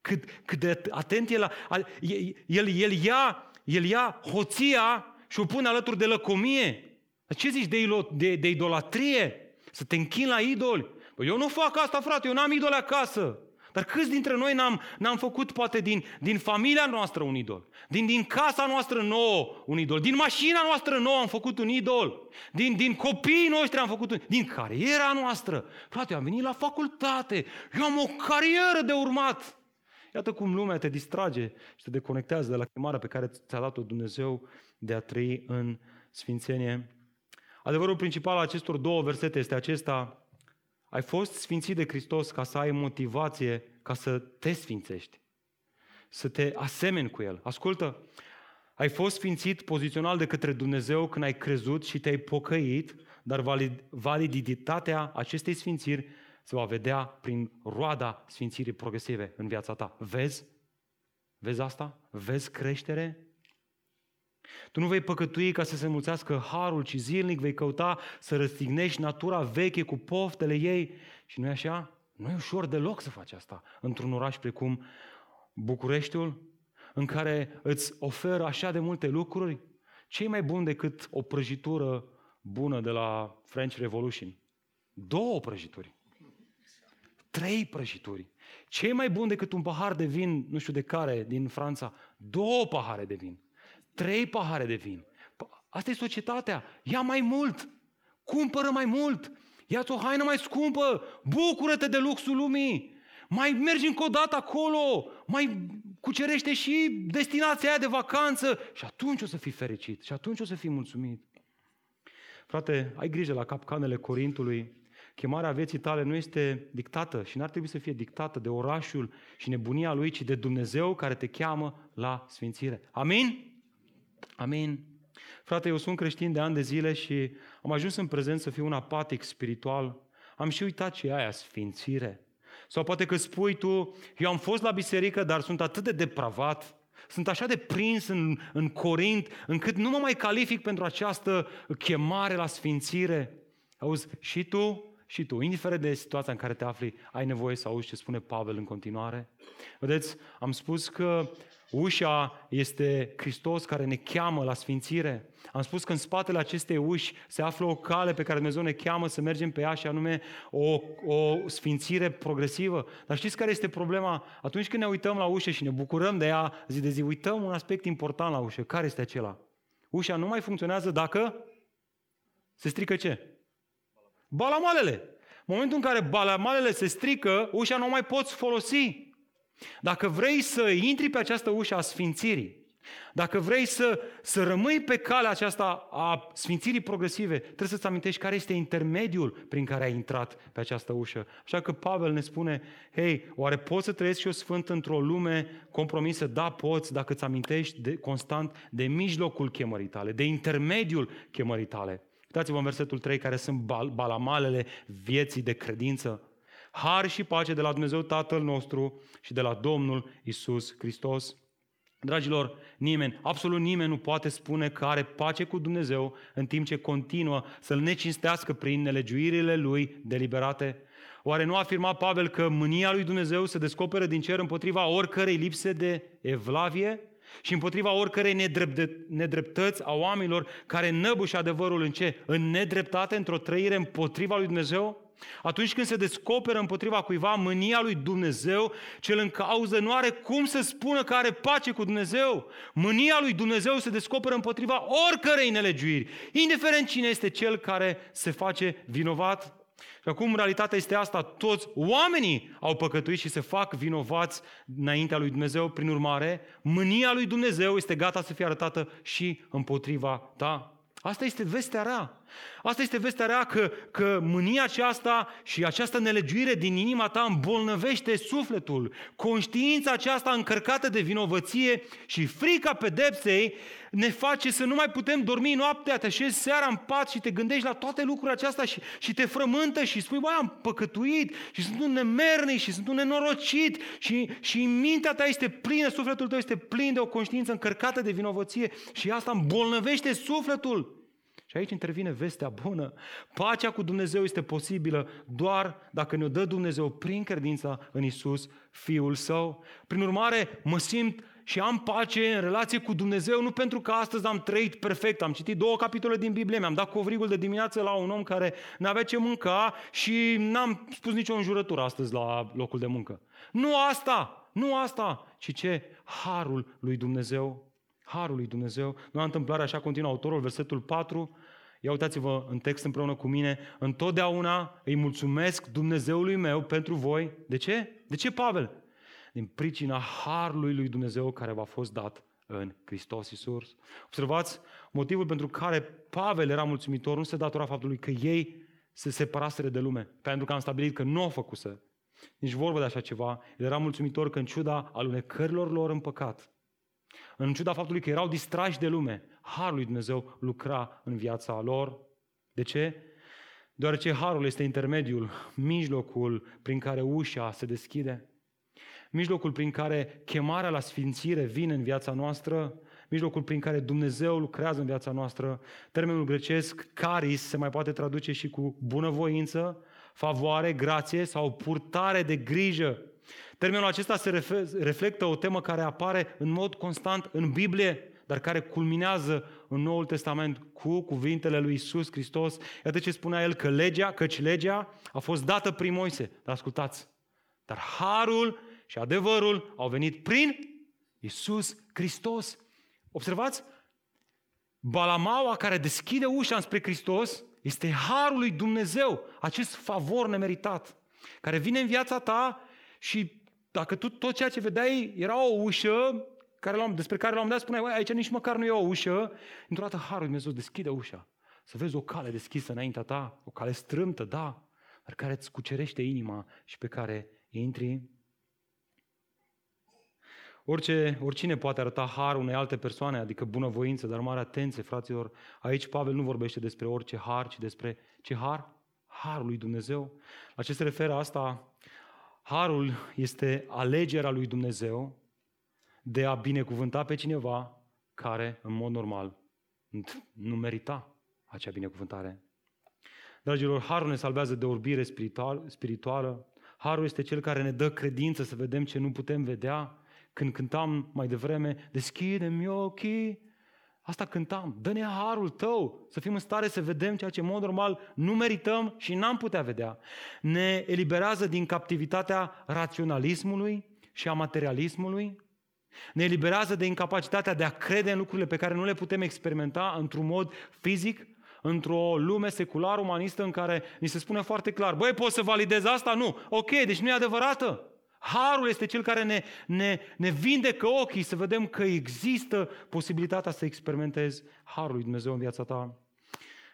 [SPEAKER 2] Cât, cât de atent el, el, el, ia, el ia hoția și o pune alături de lăcomie. Ce zici de, de, de idolatrie? Să te închini la idoli? Păi eu nu fac asta, frate, eu n-am idole acasă. Dar câți dintre noi n-am, n-am făcut poate din, din familia noastră un idol? Din, din casa noastră nouă un idol? Din mașina noastră nouă am făcut un idol? Din, din copiii noștri am făcut un Din cariera noastră? Frate, eu am venit la facultate. Eu am o carieră de urmat. Iată cum lumea te distrage și te deconectează de la chemarea pe care ți-a dat-o Dumnezeu de a trăi în sfințenie. Adevărul principal al acestor două versete este acesta. Ai fost sfințit de Hristos ca să ai motivație ca să te sfințești. Să te asemeni cu El. Ascultă, ai fost sfințit pozițional de către Dumnezeu când ai crezut și te-ai pocăit, dar valid, validitatea acestei sfințiri se va vedea prin roada sfințirii progresive în viața ta. Vezi? Vezi asta? Vezi creștere? Tu nu vei păcătui ca să se mulțească harul, ci zilnic vei căuta să răstignești natura veche cu poftele ei. Și nu e așa? Nu e ușor deloc să faci asta într-un oraș precum Bucureștiul, în care îți oferă așa de multe lucruri. Ce mai bun decât o prăjitură bună de la French Revolution? Două prăjituri. Trei prăjituri. Ce e mai bun decât un pahar de vin, nu știu de care, din Franța? Două pahare de vin. Trei pahare de vin. Asta e societatea. Ia mai mult. Cumpără mai mult. Ia-ți o haină mai scumpă. Bucură-te de luxul lumii. Mai mergi încă o dată acolo. Mai cucerește și destinația aia de vacanță. Și atunci o să fii fericit. Și atunci o să fii mulțumit. Frate, ai grijă la capcanele Corintului Chemarea vieții tale nu este dictată și n-ar trebui să fie dictată de orașul și nebunia lui, ci de Dumnezeu care te cheamă la sfințire. Amin? Amin. Frate, eu sunt creștin de ani de zile și am ajuns în prezent să fiu un apatic spiritual. Am și uitat ce e aia, sfințire. Sau poate că spui tu, eu am fost la biserică, dar sunt atât de depravat, sunt așa de prins în, în Corint, încât nu mă mai calific pentru această chemare la sfințire. Auzi, și tu și tu, indiferent de situația în care te afli, ai nevoie să auzi ce spune Pavel în continuare. Vedeți, am spus că ușa este Hristos care ne cheamă la sfințire. Am spus că în spatele acestei uși se află o cale pe care Dumnezeu ne cheamă să mergem pe ea și anume o, o sfințire progresivă. Dar știți care este problema? Atunci când ne uităm la ușă și ne bucurăm de ea zi de zi, uităm un aspect important la ușă. Care este acela? Ușa nu mai funcționează dacă se strică ce? Balamalele. În momentul în care balamalele se strică, ușa nu mai poți folosi. Dacă vrei să intri pe această ușă a sfințirii, dacă vrei să, să rămâi pe calea aceasta a sfințirii progresive, trebuie să-ți amintești care este intermediul prin care ai intrat pe această ușă. Așa că Pavel ne spune, hei, oare poți să trăiești și eu sfânt într-o lume compromisă? Da, poți, dacă îți amintești de, constant de mijlocul chemării tale, de intermediul chemării tale. Uitați-vă în versetul 3, care sunt bal- balamalele vieții de credință. Har și pace de la Dumnezeu Tatăl nostru și de la Domnul Isus Hristos. Dragilor, nimeni, absolut nimeni nu poate spune că are pace cu Dumnezeu în timp ce continuă să-L necinstească prin nelegiuirile Lui deliberate. Oare nu afirma Pavel că mânia lui Dumnezeu se descoperă din cer împotriva oricărei lipse de evlavie? Și împotriva oricărei nedrept, nedreptăți a oamenilor care năbuși adevărul în ce? În nedreptate, într-o trăire împotriva lui Dumnezeu? Atunci când se descoperă împotriva cuiva mânia lui Dumnezeu, cel în cauză nu are cum să spună că are pace cu Dumnezeu. Mânia lui Dumnezeu se descoperă împotriva oricărei nelegiuiri, indiferent cine este cel care se face vinovat și acum realitatea este asta, toți oamenii au păcătuit și se fac vinovați înaintea lui Dumnezeu. Prin urmare, mânia lui Dumnezeu este gata să fie arătată și împotriva ta. Asta este vestea rea. Asta este vestea rea că, că mânia aceasta și această nelegiuire din inima ta îmbolnăvește sufletul. Conștiința aceasta încărcată de vinovăție și frica pedepsei ne face să nu mai putem dormi noaptea, te așezi seara în pat și te gândești la toate lucrurile acestea și, și te frământă și spui, băi, am păcătuit și sunt un nemernic și sunt un nenorocit și, și mintea ta este plină, sufletul tău este plin de o conștiință încărcată de vinovăție și asta îmbolnăvește sufletul. Și aici intervine vestea bună. Pacea cu Dumnezeu este posibilă doar dacă ne-o dă Dumnezeu prin credința în Isus, Fiul Său. Prin urmare, mă simt și am pace în relație cu Dumnezeu, nu pentru că astăzi am trăit perfect, am citit două capitole din Biblie, mi-am dat covrigul de dimineață la un om care n-avea ce mânca și n-am spus nicio înjurătură astăzi la locul de muncă. Nu asta, nu asta, ci ce? Harul lui Dumnezeu. Harul lui Dumnezeu. Nu a întâmplare, așa continuă autorul, versetul 4, Ia uitați-vă în text împreună cu mine. Întotdeauna îi mulțumesc Dumnezeului meu pentru voi. De ce? De ce, Pavel? Din pricina harului lui Dumnezeu care v-a fost dat în Hristos Iisus. Observați, motivul pentru care Pavel era mulțumitor nu se datora faptului că ei se separaseră de lume, pentru că am stabilit că nu o făcuse. Nici vorbă de așa ceva. El era mulțumitor că în ciuda alunecărilor lor în păcat, în ciuda faptului că erau distrași de lume, Harul lui Dumnezeu lucra în viața lor. De ce? Deoarece Harul este intermediul, mijlocul prin care ușa se deschide, mijlocul prin care chemarea la sfințire vine în viața noastră, mijlocul prin care Dumnezeu lucrează în viața noastră. Termenul grecesc, caris, se mai poate traduce și cu bunăvoință, favoare, grație sau purtare de grijă. Termenul acesta se reflectă o temă care apare în mod constant în Biblie, dar care culminează în Noul Testament cu cuvintele lui Isus Hristos. Iată ce spunea el, că legea, căci legea a fost dată prin Moise. Dar ascultați, dar harul și adevărul au venit prin Isus Hristos. Observați, balamaua care deschide ușa spre Hristos este harul lui Dumnezeu, acest favor nemeritat, care vine în viața ta și dacă tu tot ceea ce vedeai era o ușă care l-am, despre care l-am dat, spuneai, aici nici măcar nu e o ușă, într-o dată Harul Dumnezeu deschide ușa. Să vezi o cale deschisă înaintea ta, o cale strâmtă, da, dar care îți cucerește inima și pe care intri. Orice, oricine poate arăta har unei alte persoane, adică bunăvoință, dar mare atenție, fraților. Aici Pavel nu vorbește despre orice har, ci despre ce har? Harul lui Dumnezeu. La ce se referă asta? Harul este alegerea lui Dumnezeu de a binecuvânta pe cineva care, în mod normal, nu merita acea binecuvântare. Dragilor, Harul ne salvează de orbire spiritual, spirituală. Harul este cel care ne dă credință să vedem ce nu putem vedea. Când cântam mai devreme, deschide-mi ochii, asta cântam, dă-ne harul tău, să fim în stare să vedem ceea ce în mod normal nu merităm și n-am putea vedea. Ne eliberează din captivitatea raționalismului și a materialismului, ne eliberează de incapacitatea de a crede în lucrurile pe care nu le putem experimenta într-un mod fizic, într-o lume seculară, umanistă, în care ni se spune foarte clar, băi, poți să validezi asta? Nu. Ok, deci nu e adevărată. Harul este cel care ne, ne, ne vindecă ochii să vedem că există posibilitatea să experimentezi Harul lui Dumnezeu în viața ta. Îmi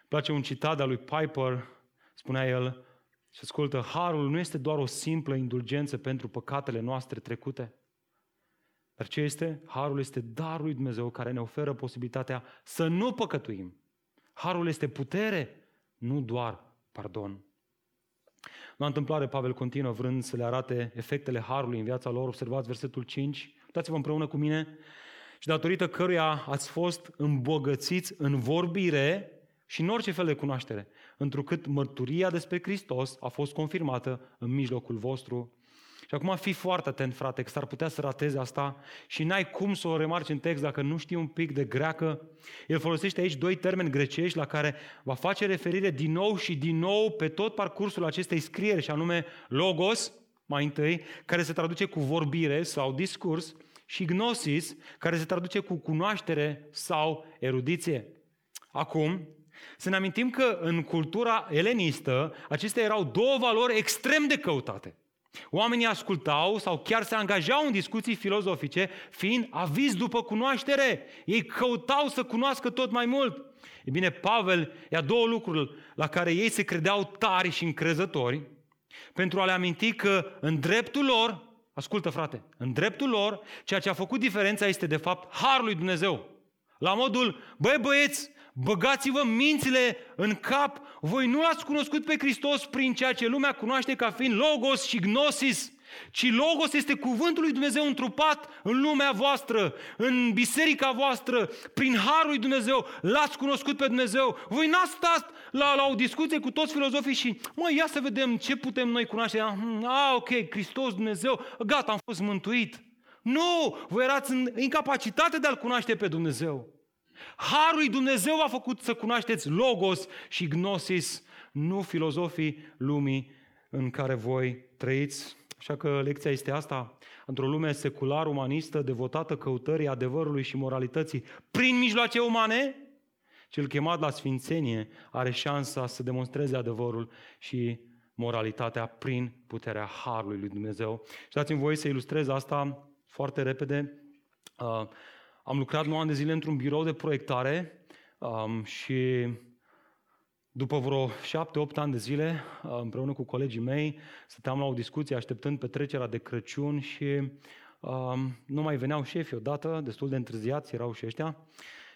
[SPEAKER 2] place un citat al lui Piper, spunea el, și ascultă, Harul nu este doar o simplă indulgență pentru păcatele noastre trecute, dar ce este? Harul este darul lui Dumnezeu care ne oferă posibilitatea să nu păcătuim. Harul este putere, nu doar pardon. La întâmplare, Pavel continuă vrând să le arate efectele Harului în viața lor. Observați versetul 5. Uitați-vă împreună cu mine. Și datorită căruia ați fost îmbogățiți în vorbire și în orice fel de cunoaștere, întrucât mărturia despre Hristos a fost confirmată în mijlocul vostru Și acum fii foarte atent, frate, că s-ar putea să ratezi asta și n-ai cum să o remarci în text dacă nu știi un pic de greacă. El folosește aici doi termeni grecești la care va face referire din nou și din nou pe tot parcursul acestei scrieri, și anume logos, mai întâi, care se traduce cu vorbire sau discurs, și gnosis, care se traduce cu cunoaștere sau erudiție. Acum, să ne amintim că în cultura elenistă, acestea erau două valori extrem de căutate. Oamenii ascultau sau chiar se angajau în discuții filozofice, fiind aviz după cunoaștere. Ei căutau să cunoască tot mai mult. E bine, Pavel ia două lucruri la care ei se credeau tari și încrezători, pentru a le aminti că în dreptul lor, ascultă frate, în dreptul lor, ceea ce a făcut diferența este de fapt Harul lui Dumnezeu. La modul, băi băieți, Băgați-vă mințile în cap. Voi nu l-ați cunoscut pe Hristos prin ceea ce lumea cunoaște ca fiind Logos și Gnosis, ci Logos este cuvântul lui Dumnezeu întrupat în lumea voastră, în biserica voastră, prin Harul lui Dumnezeu, l-ați cunoscut pe Dumnezeu. Voi n-ați stat la, la o discuție cu toți filozofii și, mă, ia să vedem ce putem noi cunoaște. Ah, ah ok, Hristos, Dumnezeu, gata, am fost mântuit. Nu, voi erați în incapacitate de a-L cunoaște pe Dumnezeu. Harul lui Dumnezeu v-a făcut să cunoașteți Logos și Gnosis, nu filozofii lumii în care voi trăiți. Așa că lecția este asta. Într-o lume secular-umanistă, devotată căutării adevărului și moralității prin mijloace umane, cel chemat la sfințenie are șansa să demonstreze adevărul și moralitatea prin puterea Harului lui Dumnezeu. Și dați-mi voie să ilustrez asta foarte repede. Uh, am lucrat 9 ani de zile într-un birou de proiectare um, și după vreo 7-8 ani de zile, uh, împreună cu colegii mei, stăteam la o discuție așteptând petrecerea de Crăciun și um, nu mai veneau șefii odată, destul de întârziați erau și ăștia.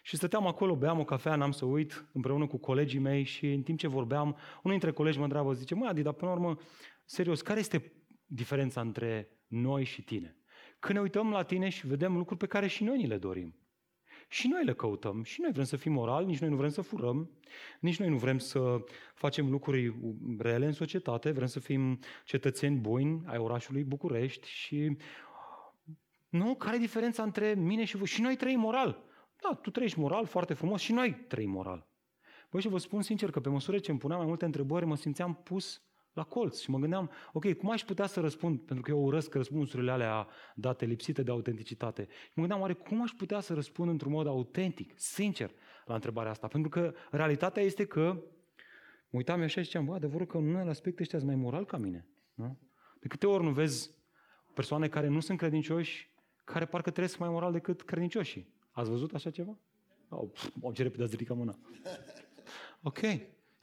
[SPEAKER 2] Și stăteam acolo, beam o cafea, n-am să uit, împreună cu colegii mei și în timp ce vorbeam, unul dintre colegi mă întreabă, zice, măi Adi, dar până la urmă, serios, care este diferența între noi și tine? Când ne uităm la tine și vedem lucruri pe care și noi ni le dorim. Și noi le căutăm. Și noi vrem să fim morali, nici noi nu vrem să furăm, nici noi nu vrem să facem lucruri rele în societate, vrem să fim cetățeni buni ai orașului București și nu, care e diferența între mine și voi? Și noi trăim moral. Da, tu trăiești moral foarte frumos și noi trăim moral. Băi, și vă spun sincer că pe măsură ce îmi puneam mai multe întrebări, mă simțeam pus la colț și mă gândeam, ok, cum aș putea să răspund, pentru că eu urăsc răspunsurile alea date lipsite de autenticitate. Și mă gândeam, oare cum aș putea să răspund într-un mod autentic, sincer, la întrebarea asta? Pentru că realitatea este că mă uitam așa și ziceam, bă, adevărul că în unele aspecte ăștia mai moral ca mine. Nu? De câte ori nu vezi persoane care nu sunt credincioși, care parcă trăiesc mai moral decât credincioșii. Ați văzut așa ceva? Oh, o ce repede ați ridicat mâna. Ok.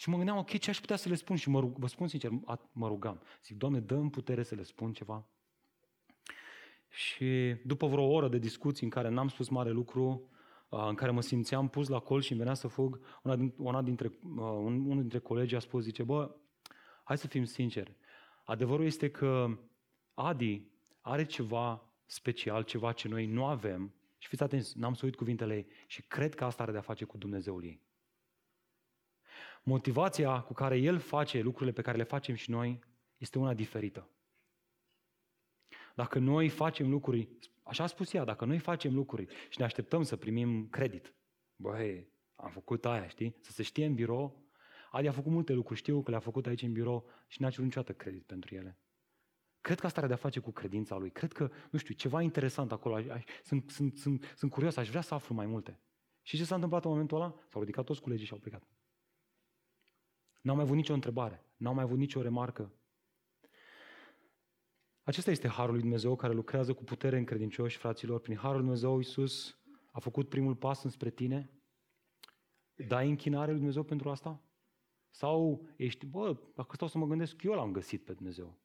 [SPEAKER 2] Și mă gândeam, ok, ce aș putea să le spun? Și mă rug, vă spun sincer, mă rugam. Zic, Doamne, dă putere să le spun ceva. Și după vreo oră de discuții în care n-am spus mare lucru, în care mă simțeam pus la colț și îmi venea să fug, una, una dintre, unul dintre colegii a spus, zice, bă, hai să fim sinceri. Adevărul este că Adi are ceva special, ceva ce noi nu avem, și fiți atenți, n-am să uit cuvintele ei, și cred că asta are de-a face cu Dumnezeul ei. Motivația cu care El face lucrurile pe care le facem și noi este una diferită. Dacă noi facem lucruri, așa a spus ea, dacă noi facem lucruri și ne așteptăm să primim credit, băi, am făcut aia, știi? Să se știe în birou, Adi a făcut multe lucruri, știu că le-a făcut aici în birou și n-a cerut niciodată credit pentru ele. Cred că asta are de-a face cu credința lui. Cred că, nu știu, ceva interesant acolo. Sunt, sunt, sunt, sunt curios, aș vrea să aflu mai multe. Și ce s-a întâmplat în momentul ăla? S-au ridicat toți colegii și au plecat. N-au mai avut nicio întrebare, n-au mai avut nicio remarcă. Acesta este Harul lui Dumnezeu care lucrează cu putere în credincioși, fraților. Prin Harul lui Dumnezeu, Iisus a făcut primul pas înspre tine. Dai închinare lui Dumnezeu pentru asta? Sau ești, bă, dacă stau să mă gândesc, eu l-am găsit pe Dumnezeu.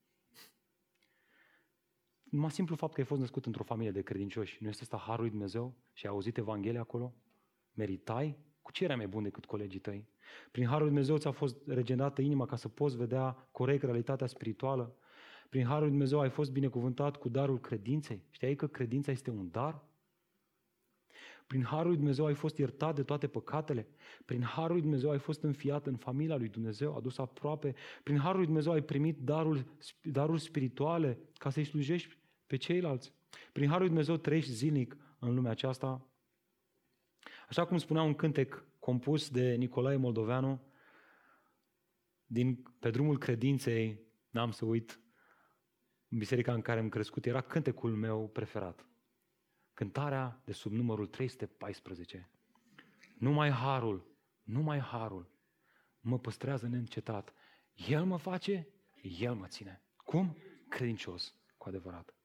[SPEAKER 2] Numai simplu fapt că ai fost născut într-o familie de credincioși, nu este asta Harul lui Dumnezeu și ai auzit Evanghelia acolo? Meritai? Cu ce era mai bun decât colegii tăi? Prin Harul Lui Dumnezeu ți-a fost regenerată inima ca să poți vedea corect realitatea spirituală. Prin Harul Lui Dumnezeu ai fost binecuvântat cu darul credinței. Știai că credința este un dar? Prin Harul lui Dumnezeu ai fost iertat de toate păcatele. Prin Harul lui Dumnezeu ai fost înfiat în familia lui Dumnezeu, adus aproape. Prin Harul lui Dumnezeu ai primit darul, darul spirituale ca să-i slujești pe ceilalți. Prin Harul lui Dumnezeu trăiești zilnic în lumea aceasta. Așa cum spunea un cântec compus de Nicolae Moldoveanu, din, pe drumul credinței, n-am să uit, în biserica în care am crescut, era cântecul meu preferat. Cântarea de sub numărul 314. Numai harul, numai harul mă păstrează neîncetat. El mă face, El mă ține. Cum? Credincios, cu adevărat.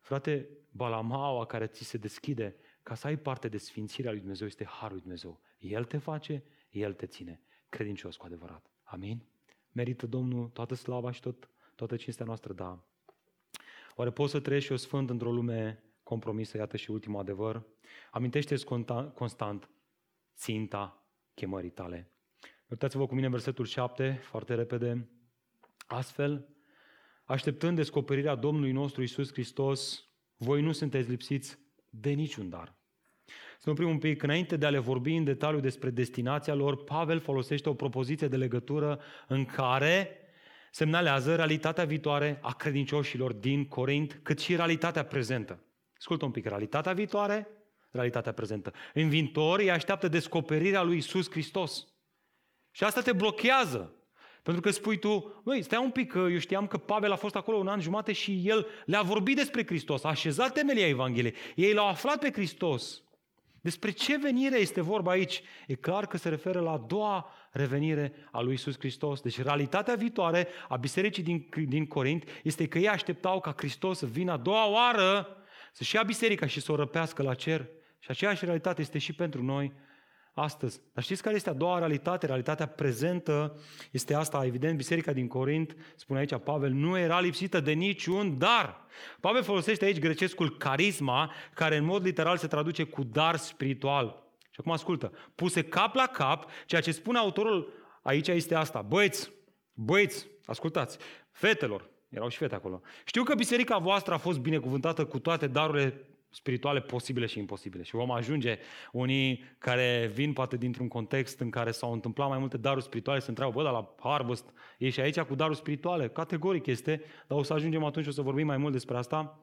[SPEAKER 2] Frate, balamaua care ți se deschide ca să ai parte de sfințirea lui Dumnezeu este harul lui Dumnezeu. El te face, El te ține. Credincios, cu adevărat. Amin? Merită Domnul toată slava și tot, toată cinstea noastră, da. Oare poți să trăiești o sfânt într-o lume compromisă, iată și ultimul adevăr. Amintește-ți constant ținta chemării tale. Uitați-vă cu mine versetul 7, foarte repede. Astfel, așteptând descoperirea Domnului nostru Isus Hristos, voi nu sunteți lipsiți de niciun dar. Să ne oprim un pic. Înainte de a le vorbi în detaliu despre destinația lor, Pavel folosește o propoziție de legătură în care semnalează realitatea viitoare a credincioșilor din Corint, cât și realitatea prezentă. Ascultă un pic, realitatea viitoare, realitatea prezentă. În viitor îi așteaptă descoperirea lui Isus Hristos. Și asta te blochează. Pentru că spui tu, băi, stai un pic, că eu știam că Pavel a fost acolo un an jumate și el le-a vorbit despre Hristos, a așezat temelia Evangheliei. Ei l-au aflat pe Hristos. Despre ce venire este vorba aici? E clar că se referă la a doua revenire a lui Isus Hristos. Deci realitatea viitoare a bisericii din, din Corint este că ei așteptau ca Hristos să vină a doua oară să-și ia biserica și să o răpească la cer. Și aceeași realitate este și pentru noi astăzi. Dar știți care este a doua realitate? Realitatea prezentă este asta, evident, biserica din Corint, spune aici Pavel, nu era lipsită de niciun dar. Pavel folosește aici grecescul carisma, care în mod literal se traduce cu dar spiritual. Și acum ascultă, puse cap la cap, ceea ce spune autorul aici este asta. Băieți, băieți, ascultați, fetelor, erau și fete acolo. Știu că biserica voastră a fost binecuvântată cu toate darurile spirituale posibile și imposibile. Și vom ajunge unii care vin poate dintr-un context în care s-au întâmplat mai multe daruri spirituale să întreabă, bă, dar la Harvest e și aici cu daruri spirituale? Categoric este, dar o să ajungem atunci, o să vorbim mai mult despre asta.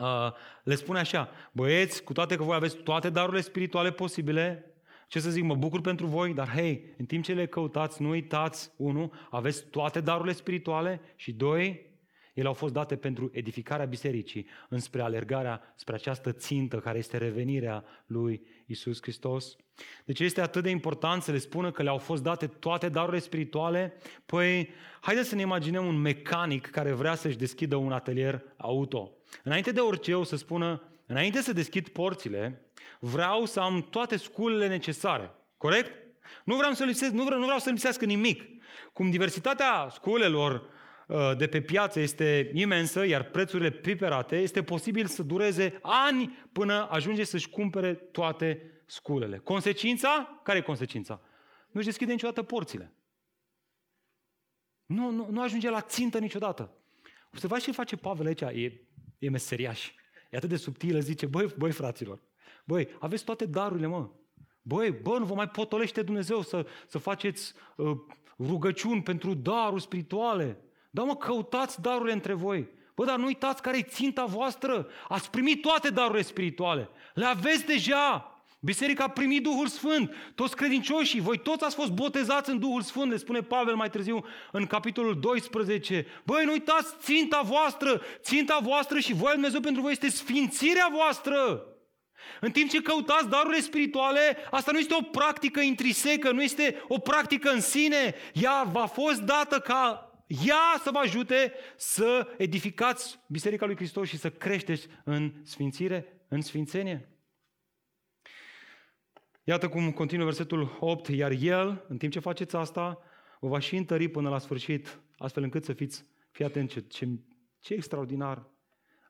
[SPEAKER 2] Uh, le spune așa, băieți, cu toate că voi aveți toate darurile spirituale posibile, ce să zic, mă bucur pentru voi, dar hei, în timp ce le căutați, nu uitați, unu, aveți toate darurile spirituale și doi, ele au fost date pentru edificarea bisericii, înspre alergarea spre această țintă care este revenirea lui Isus Hristos. Deci este atât de important să le spună că le-au fost date toate darurile spirituale? Păi, haideți să ne imaginăm un mecanic care vrea să-și deschidă un atelier auto. Înainte de orice o să spună, înainte să deschid porțile, vreau să am toate sculele necesare. Corect? Nu vreau să lipsesc, nu vreau, nu vreau să lipsească nimic. Cum diversitatea sculelor Uh, de pe piață este imensă, iar prețurile piperate, este posibil să dureze ani până ajunge să-și cumpere toate sculele. Consecința? Care e consecința? Nu-și deschide niciodată porțile. Nu, nu, nu ajunge la țintă niciodată. Observați ce face Pavel aici, e, e meseriaș. E atât de subtilă, zice, băi, băi fraților, băi, aveți toate darurile, mă. Băi, bă, nu vă mai potolește Dumnezeu să, să faceți uh, rugăciuni pentru daruri spirituale. Da, mă, căutați darurile între voi. Bă, dar nu uitați care e ținta voastră. Ați primit toate darurile spirituale. Le aveți deja. Biserica a primit Duhul Sfânt. Toți credincioșii, voi toți ați fost botezați în Duhul Sfânt, le spune Pavel mai târziu în capitolul 12. Băi, nu uitați ținta voastră. Ținta voastră și voia Dumnezeu pentru voi este sfințirea voastră. În timp ce căutați darurile spirituale, asta nu este o practică intrisecă, nu este o practică în sine. Ea v-a fost dată ca ea să vă ajute să edificați Biserica lui Hristos și să creșteți în sfințire, în sfințenie. Iată cum continuă versetul 8, iar El, în timp ce faceți asta, vă va și întări până la sfârșit, astfel încât să fiți, fii atent ce, ce, ce extraordinar,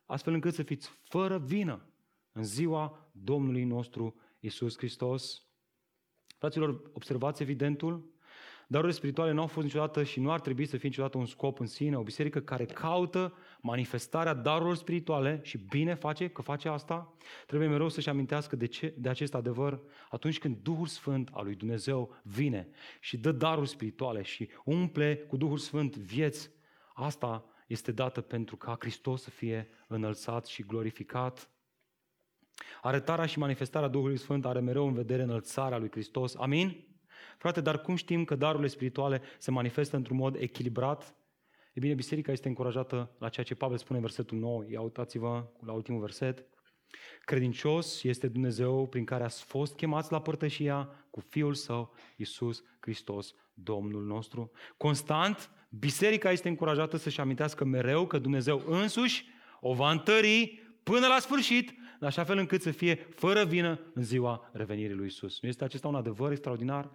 [SPEAKER 2] astfel încât să fiți fără vină în ziua Domnului nostru Isus Hristos. Fraților, observați evidentul, Darurile spirituale nu au fost niciodată și nu ar trebui să fie niciodată un scop în sine. O biserică care caută manifestarea darurilor spirituale și bine face că face asta, trebuie mereu să-și amintească de, ce, de acest adevăr atunci când Duhul Sfânt al lui Dumnezeu vine și dă daruri spirituale și umple cu Duhul Sfânt vieți. Asta este dată pentru ca Hristos să fie înălțat și glorificat. Arătarea și manifestarea Duhului Sfânt are mereu în vedere înălțarea lui Hristos. Amin? Frate, dar cum știm că darurile spirituale se manifestă într-un mod echilibrat? E bine, biserica este încurajată la ceea ce Pavel spune în versetul 9. Ia uitați-vă la ultimul verset. Credincios este Dumnezeu prin care ați fost chemați la părtășia cu Fiul Său, Iisus Hristos, Domnul nostru. Constant, biserica este încurajată să-și amintească mereu că Dumnezeu însuși o va întări până la sfârșit, în așa fel încât să fie fără vină în ziua revenirii lui Isus. Nu este acesta un adevăr extraordinar?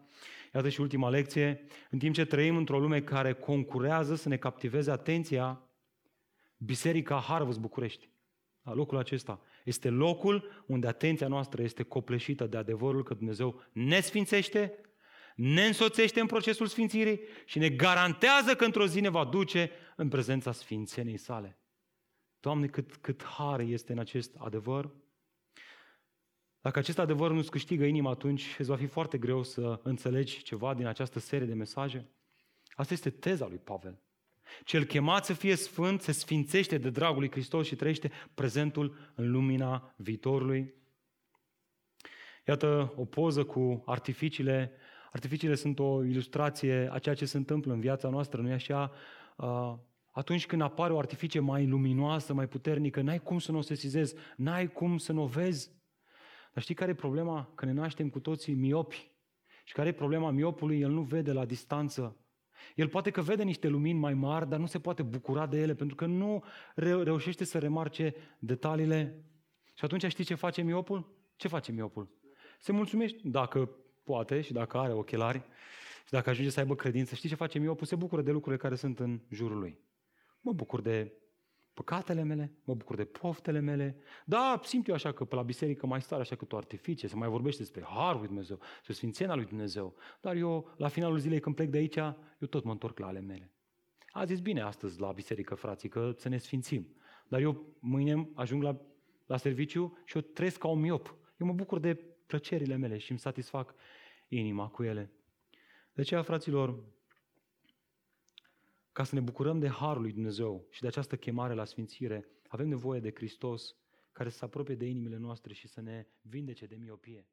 [SPEAKER 2] Iată și ultima lecție. În timp ce trăim într-o lume care concurează să ne captiveze atenția, Biserica Harvest București, la locul acesta, este locul unde atenția noastră este copleșită de adevărul că Dumnezeu ne sfințește, ne însoțește în procesul sfințirii și ne garantează că într-o zi ne va duce în prezența sfințenii sale. Doamne, cât, cât har este în acest adevăr. Dacă acest adevăr nu-ți câștigă inima, atunci îți va fi foarte greu să înțelegi ceva din această serie de mesaje. Asta este teza lui Pavel. Cel chemat să fie sfânt se sfințește de dragul lui Hristos și trăiește prezentul în lumina viitorului. Iată o poză cu artificiile. Artificiile sunt o ilustrație a ceea ce se întâmplă în viața noastră, nu-i așa? Atunci când apare o artificie mai luminoasă, mai puternică, n-ai cum să nu o sesizezi, n-ai cum să nu o vezi. Dar știi care e problema? Că ne naștem cu toții miopi. Și care e problema miopului? El nu vede la distanță. El poate că vede niște lumini mai mari, dar nu se poate bucura de ele, pentru că nu reușește să remarce detaliile. Și atunci știi ce face miopul? Ce face miopul? Se mulțumește, dacă poate și dacă are ochelari, și dacă ajunge să aibă credință, știi ce face miopul? Se bucură de lucrurile care sunt în jurul lui. Mă bucur de păcatele mele, mă bucur de poftele mele. Da, simt eu așa că pe la biserică mai star așa cât o artificie, se mai vorbește despre Harul lui Dumnezeu, despre Sfințenia lui Dumnezeu. Dar eu, la finalul zilei când plec de aici, eu tot mă întorc la ale mele. A zis bine astăzi la biserică, frații, că să ne sfințim. Dar eu mâine ajung la, la serviciu și eu trăiesc ca un miop. Eu mă bucur de plăcerile mele și îmi satisfac inima cu ele. De aceea, fraților, ca să ne bucurăm de Harul lui Dumnezeu și de această chemare la sfințire, avem nevoie de Hristos care să se apropie de inimile noastre și să ne vindece de miopie.